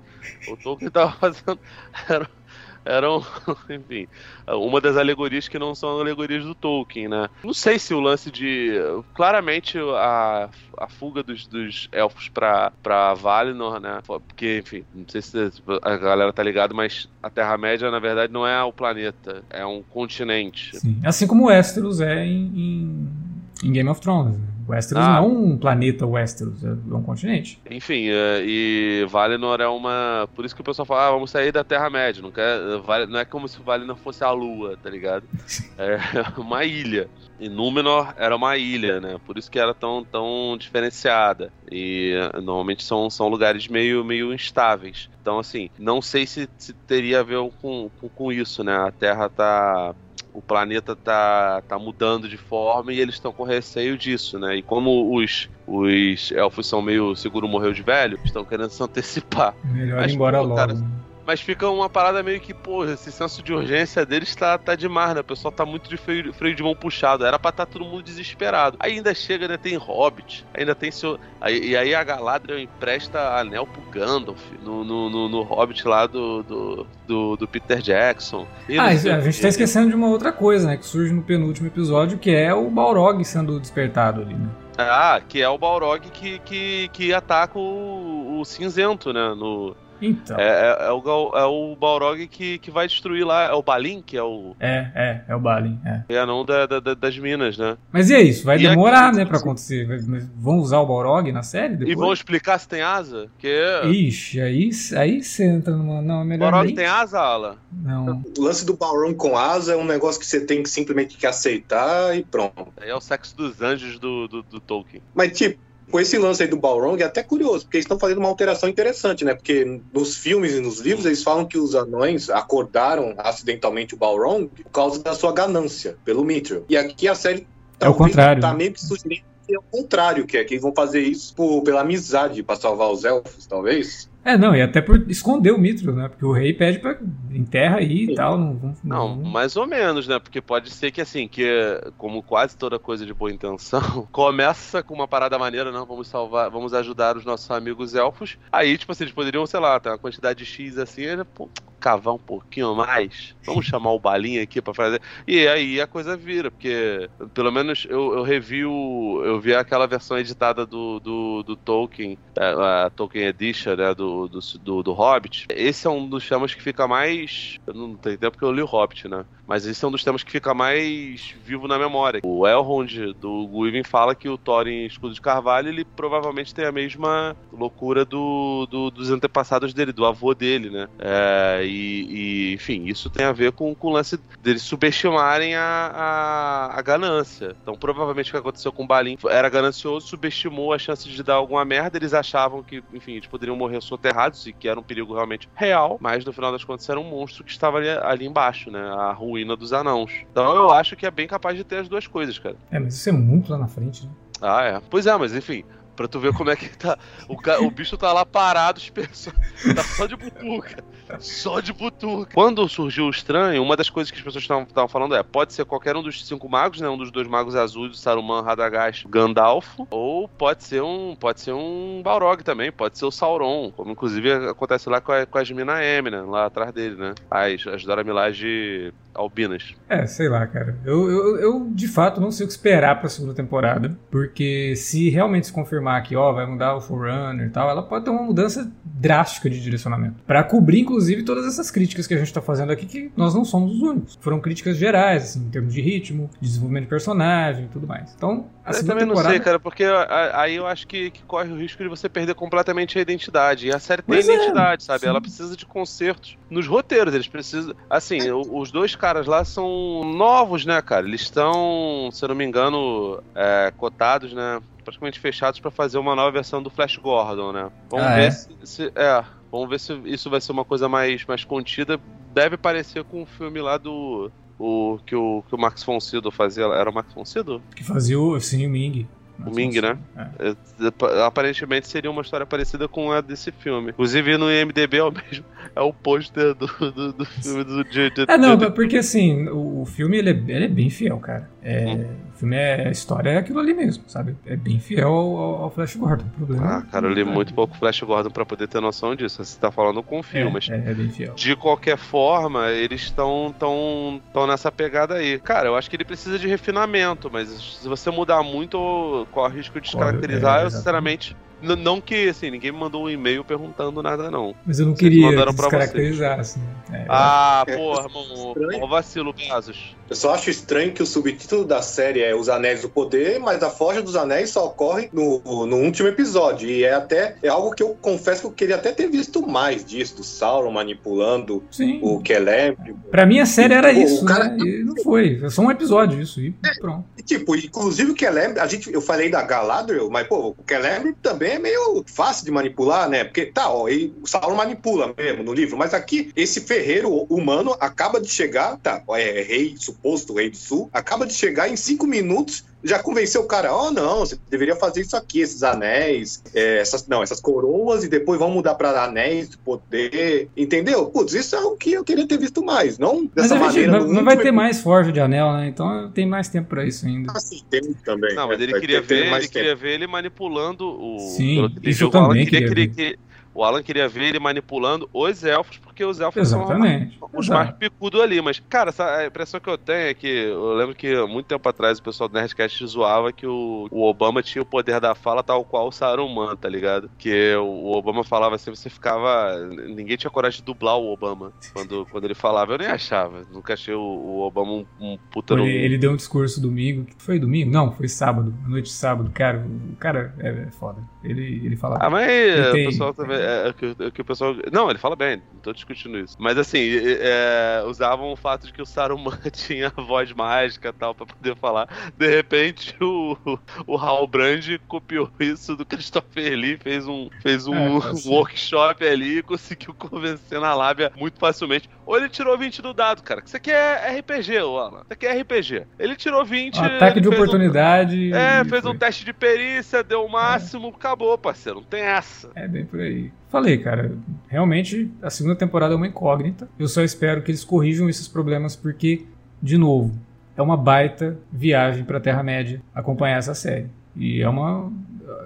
O Tolkien tava fazendo. Era, eram, enfim, uma das alegorias que não são alegorias do Tolkien, né? Não sei se o lance de. Claramente a, a fuga dos, dos elfos pra, pra Valinor, né? Porque, enfim, não sei se a galera tá ligado, mas a Terra-média, na verdade, não é o planeta, é um continente. Sim. Assim como Westeros é em, em, em Game of Thrones. Né? Westeros ah. não é um planeta Westeros, é um continente. Enfim, é, e Valinor é uma. Por isso que o pessoal fala, ah, vamos sair da Terra-média. Não, quer... não é como se Valinor fosse a Lua, tá ligado? É uma ilha. E Númenor era uma ilha, né? Por isso que era tão, tão diferenciada. E normalmente são, são lugares meio, meio instáveis. Então, assim, não sei se, se teria a ver com, com, com isso, né? A Terra tá o planeta tá, tá mudando de forma e eles estão com receio disso, né? E como os, os elfos são meio seguro morreu de velho, estão querendo se antecipar. Melhor Mas, ir embora pô, logo. Cara, né? Mas fica uma parada meio que, pô, esse senso de urgência deles tá, tá demais, né? O pessoal tá muito de freio, freio de mão puxado. Era pra estar tá todo mundo desesperado. Aí ainda chega, né? Tem Hobbit, ainda tem seu. Aí, e aí a Galadriel empresta anel pro Gandalf no, no, no, no Hobbit lá do, do, do, do Peter Jackson. E ah, a gente tá esquecendo de uma outra coisa, né? Que surge no penúltimo episódio, que é o Balrog sendo despertado ali, né? Ah, que é o Balrog que, que, que ataca o, o cinzento, né? No, então. É, é, é, o, é o Balrog que, que vai destruir lá. É o Balin, que é o. É, é, é o Balin. É, é não da, da, das minas, né? Mas e é isso? Vai e demorar, aqui, né, pra acontecer. Vão usar o Balrog na série? Depois? E vão explicar se tem asa? Que... Ixi, aí, aí você entra numa. Não, é melhor. O Balrog nem... tem asa, Ala? Não. O lance do Balrog com asa é um negócio que você tem que simplesmente que aceitar e pronto. É o sexo dos anjos do, do, do Tolkien. Mas, tipo, com esse lance aí do Balrog é até curioso, porque eles estão fazendo uma alteração interessante, né? Porque nos filmes e nos livros eles falam que os anões acordaram acidentalmente o Balrog por causa da sua ganância pelo Mithril. E aqui a série é o contrário. tá meio que sugerindo que é o contrário, que é que eles vão fazer isso por, pela amizade, pra salvar os elfos, talvez. É, não, e até por esconder o Mitro, né? Porque o rei pede pra enterra aí e tal. Não, não, Não, mais ou menos, né? Porque pode ser que assim, que como quase toda coisa de boa intenção, começa com uma parada maneira, não, vamos salvar, vamos ajudar os nossos amigos elfos. Aí, tipo assim, eles poderiam, sei lá, ter uma quantidade de X assim, pô, cavar um pouquinho mais. Vamos chamar o balinha aqui pra fazer. E aí a coisa vira, porque pelo menos eu, eu revi o. Eu vi aquela versão editada do, do, do Tolkien, a, a Tolkien Edition, né? Do, do, do, do, Hobbit. Esse é um dos temas que fica mais. Eu não tenho tempo porque eu li o Hobbit, né? Mas esse é um dos temas que fica mais vivo na memória. O Elrond do Guivin fala que o Thor em Escudo de Carvalho ele provavelmente tem a mesma loucura do, do dos antepassados dele, do avô dele, né? É, e, e, enfim, isso tem a ver com, com o lance deles subestimarem a, a, a, ganância. Então, provavelmente o que aconteceu com o Balin era ganancioso, subestimou a chance de dar alguma merda. Eles achavam que, enfim, eles poderiam morrer soterrados e que era um perigo realmente real, mas no final das contas era um monstro que estava ali, ali embaixo, né? A ruína dos anãos. Então eu acho que é bem capaz de ter as duas coisas, cara. É, mas isso é muito lá na frente, né? Ah, é. Pois é, mas enfim, Pra tu ver como é que tá. O, o bicho tá lá parado, tá só de butuca. Só de butuca. Quando surgiu o estranho, uma das coisas que as pessoas estavam falando é: pode ser qualquer um dos cinco magos, né? Um dos dois magos azuis, Saruman, Radagast, Gandalf. Ou pode ser um. Pode ser um Balrog também, pode ser o Sauron. Como inclusive acontece lá com, a, com as Mina M, né? Lá atrás dele, né? As, as Dora Milaje albinas. É, sei lá, cara. Eu, eu, eu, de fato não sei o que esperar pra segunda temporada. Porque se realmente se confirmar que, ó, vai mudar o Forerunner e tal, ela pode ter uma mudança drástica de direcionamento. para cobrir, inclusive, todas essas críticas que a gente tá fazendo aqui, que nós não somos os únicos. Foram críticas gerais, assim, em termos de ritmo, de desenvolvimento de personagem e tudo mais. Então, a eu também temporada... não sei, cara, porque aí eu acho que, que, corre o risco de você perder completamente a identidade. E a série tem Mas é, identidade, é, sabe? Sim. Ela precisa de consertos nos roteiros. Eles precisam. Assim, os dois caras lá são novos, né, cara? Eles estão, se eu não me engano, é, cotados, né? Praticamente fechados para fazer uma nova versão do Flash Gordon, né? Vamos ah, ver é? Se, se, É, vamos ver se isso vai ser uma coisa mais, mais contida. Deve parecer com o filme lá do. O, que, o, que o Max Foncido fazia. Era o Max Foncido? Que fazia o, sim, o Ming. O Ming, né? É. É, aparentemente seria uma história parecida com a desse filme. Inclusive no IMDB é o mesmo. É o pôster do, do, do, filme do de, É, não, porque assim, o, filme ele é, ele é, bem fiel, cara. É, hum. O filme é. A história é aquilo ali mesmo, sabe? É bem fiel ao, ao Flash Gordon. O problema ah, cara, eu li é, muito pouco Flash Gordon pra poder ter noção disso. Você tá falando com filmes. É, é, bem fiel. De qualquer forma, eles estão tão, tão nessa pegada aí. Cara, eu acho que ele precisa de refinamento, mas se você mudar muito, corre o risco de descaracterizar. É, eu, sinceramente não que, assim, ninguém me mandou um e-mail perguntando nada, não. Mas eu não Vocês queria descaracterizar, assim. É, ah, é, porra, mano. Ó vacilo, Bezos. Eu só acho estranho que o subtítulo da série é Os Anéis do Poder, mas a Forja dos Anéis só ocorre no, no último episódio. E é até é algo que eu confesso que eu queria até ter visto mais disso, do Sauron manipulando Sim. o Celebre. Pra mim a série era e, isso, cara... né? E não foi. É só um episódio isso e é, pronto. E, tipo, inclusive o Celebre, a gente, eu falei da Galadriel, mas, pô, o Celebre também é meio fácil de manipular, né? Porque, tá, ó, e o Sauron manipula mesmo no livro, mas aqui, esse ferreiro humano acaba de chegar, tá, é rei, suposto rei do sul, acaba de chegar em cinco minutos já convenceu o cara, oh não, você deveria fazer isso aqui, esses anéis, é, essas, não, essas coroas, e depois vão mudar para anéis de poder, entendeu? Putz, isso é o que eu queria ter visto mais, não dessa maneira. Não, não vai ter mais forja de anel, né? Então tem mais tempo para isso ainda. Ah, sim, tem também. Não, mas ele, queria ver, ele queria ver ele manipulando o. Sim, isso eu também queria, queria, queria, o Alan queria ver ele manipulando os elfos, porque os elfos Exatamente. são os mais picudos ali. Mas, cara, a impressão que eu tenho é que eu lembro que muito tempo atrás o pessoal do Nerdcast zoava que o, o Obama tinha o poder da fala tal qual o Saruman, tá ligado? Que o Obama falava assim, você ficava. Ninguém tinha coragem de dublar o Obama quando, quando ele falava. Eu nem achava. Nunca achei o, o Obama um, um puta ele, ele deu um discurso domingo. Foi domingo? Não, foi sábado. Noite de sábado. Cara, o cara é, é foda. Ele, ele fala. Ah, mas o pessoal também. É, é, que, é que o pessoal. Não, ele fala bem, não tô discutindo discutindo isso. Mas assim, é, usavam o fato de que o Saruman tinha voz mágica e tal, pra poder falar. De repente, o, o Hal Brand copiou isso do Christopher Lee, fez um, fez um, é, um workshop ali e conseguiu convencer na lábia muito facilmente. Ou ele tirou 20 do dado, cara. Isso aqui é RPG, Alan. Isso aqui é RPG. Ele tirou 20. Um ataque de oportunidade. Um... É, fez foi. um teste de perícia, deu o máximo, é. acabou, parceiro. Não tem essa. É bem por aí. Falei, cara, realmente a segunda temporada é uma incógnita. Eu só espero que eles corrijam esses problemas porque, de novo, é uma baita viagem para a Terra-média acompanhar essa série. E é uma,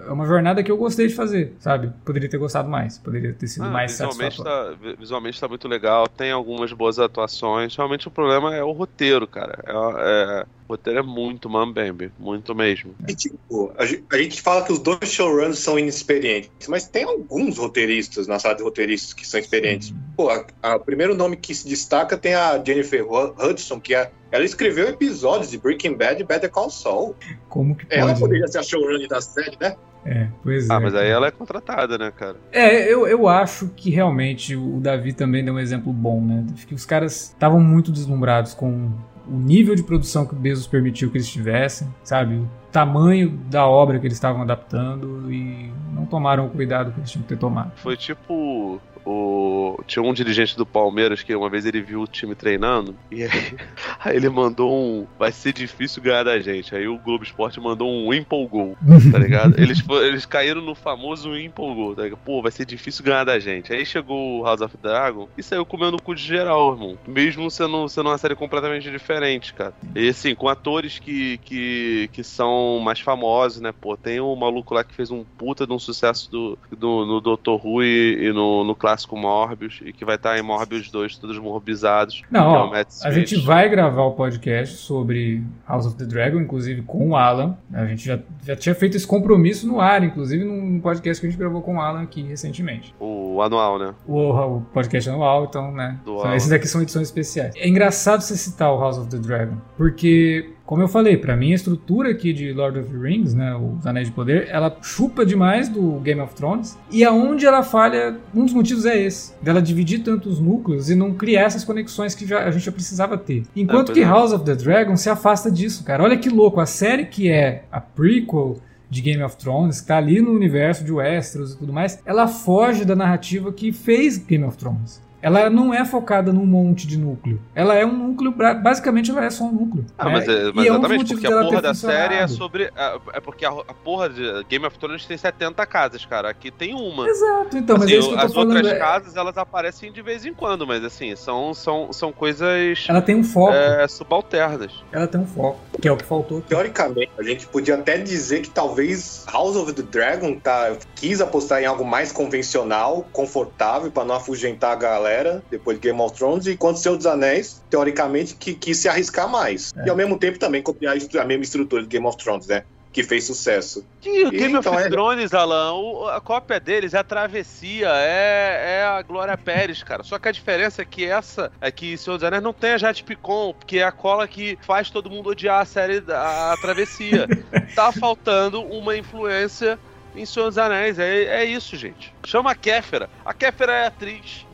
é uma jornada que eu gostei de fazer, sabe? Poderia ter gostado mais, poderia ter sido ah, mais visualmente satisfatório. Tá, visualmente tá muito legal, tem algumas boas atuações. Realmente o problema é o roteiro, cara. É, é, o roteiro é muito mambembe, muito mesmo. E, tipo, a gente, a gente fala que os dois showrunners são inexperientes, mas tem alguns roteiristas na sala de roteiristas que são experientes. Pô, o primeiro nome que se destaca tem a Jennifer Hudson, que é ela escreveu episódios de Breaking Bad e Better Call Saul. Como que pode? Ela poderia ser a showrunner da série, né? É, pois ah, é. Ah, mas aí ela é contratada, né, cara? É, eu, eu acho que realmente o Davi também deu um exemplo bom, né? Que os caras estavam muito deslumbrados com o nível de produção que o Bezos permitiu que eles tivessem, sabe? O tamanho da obra que eles estavam adaptando e não tomaram o cuidado que eles tinham que ter tomado. Foi tipo o... Tinha um dirigente do Palmeiras que uma vez ele viu o time treinando e aí, aí ele mandou um. Vai ser difícil ganhar da gente. Aí o Globo Esporte mandou um empolgou, tá ligado? Eles, eles caíram no famoso empolgou, tá ligado? Pô, vai ser difícil ganhar da gente. Aí chegou o House of Dragon e saiu comendo o cu de geral, irmão. Mesmo sendo, sendo uma série completamente diferente, cara. E assim, com atores que, que, que são mais famosos, né? Pô, tem um maluco lá que fez um puta de um sucesso do, do, no Dr. Who e, e no, no clássico clássico Morbius e que vai estar em Morbius 2 todos morbizados. Não, ó, é a gente vai gravar o podcast sobre House of the Dragon, inclusive com o Alan. A gente já, já tinha feito esse compromisso no ar, inclusive num podcast que a gente gravou com o Alan aqui recentemente. O anual, né? O, o podcast anual, então, né? Então, esses daqui são edições especiais. É engraçado você citar o House of the Dragon, porque como eu falei, para mim a estrutura aqui de Lord of the Rings, né, os Anéis de Poder, ela chupa demais do Game of Thrones. E aonde ela falha, um dos motivos é esse, dela dividir tantos núcleos e não criar essas conexões que já, a gente já precisava ter. Enquanto é, que é. House of the Dragon se afasta disso, cara. Olha que louco, a série que é a prequel de Game of Thrones, que tá ali no universo de Westeros e tudo mais, ela foge da narrativa que fez Game of Thrones ela não é focada num monte de núcleo. Ela é um núcleo, basicamente ela é só um núcleo. Ah, né? mas, é, mas é exatamente, porque a porra da série é sobre. É porque a, a, porra de Game of Thrones tem 70 casas, cara. Aqui tem uma. Exato, então, assim, mas é isso que eu tô As falando, outras é... casas, elas aparecem de vez em quando, mas assim, são, são, são coisas. Ela tem um foco. É, subalternas. Ela tem um foco, que é o que faltou. Aqui. Teoricamente, a gente podia até dizer que talvez House of the Dragon tá, quis apostar em algo mais convencional, confortável, para não afugentar a galera depois de Game of Thrones, enquanto Senhor dos Anéis, teoricamente, que quis se arriscar mais. É. E ao mesmo tempo também copiar a mesma estrutura de Game of Thrones, né? que fez sucesso. Que o Game então, of é... Thrones, Alan, o, a cópia deles é a travessia, é, é a Glória Pérez, cara. Só que a diferença é que essa, é que Senhor dos Anéis não tem a Jade Picon, que é a cola que faz todo mundo odiar a série, a, a travessia. tá faltando uma influência em Senhor dos Anéis. É, é isso, gente. Chama a Kéfera. A Kéfera é atriz.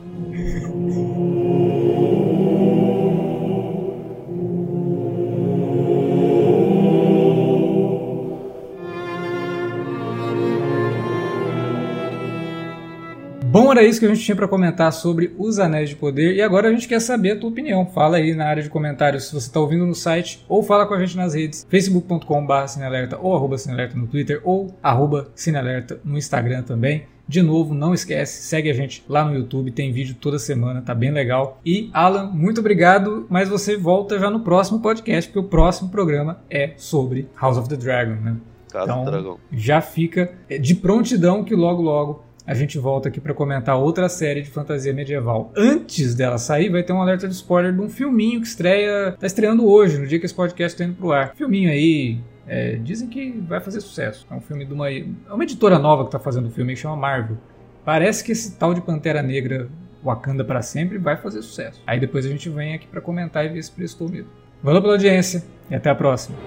Bom, era isso que a gente tinha para comentar sobre os Anéis de Poder e agora a gente quer saber a tua opinião. Fala aí na área de comentários se você está ouvindo no site ou fala com a gente nas redes facebook.com.br cinealerta ou arroba cinealerta no Twitter ou arroba cinealerta no Instagram também. De novo, não esquece, segue a gente lá no YouTube, tem vídeo toda semana, tá bem legal. E Alan, muito obrigado, mas você volta já no próximo podcast, porque o próximo programa é sobre House of the Dragon, né? Casa então, Dragão. já fica de prontidão que logo logo a gente volta aqui para comentar outra série de fantasia medieval. Antes dela sair, vai ter um alerta de spoiler de um filminho que estreia, tá estreando hoje, no dia que esse podcast tá indo pro ar. Filminho aí, é, dizem que vai fazer sucesso. É um filme de uma, é uma editora nova que tá fazendo o filme que chama Marvel. Parece que esse tal de Pantera Negra Wakanda para sempre vai fazer sucesso. Aí depois a gente vem aqui para comentar e ver se prestou mesmo. Valeu pela audiência e até a próxima.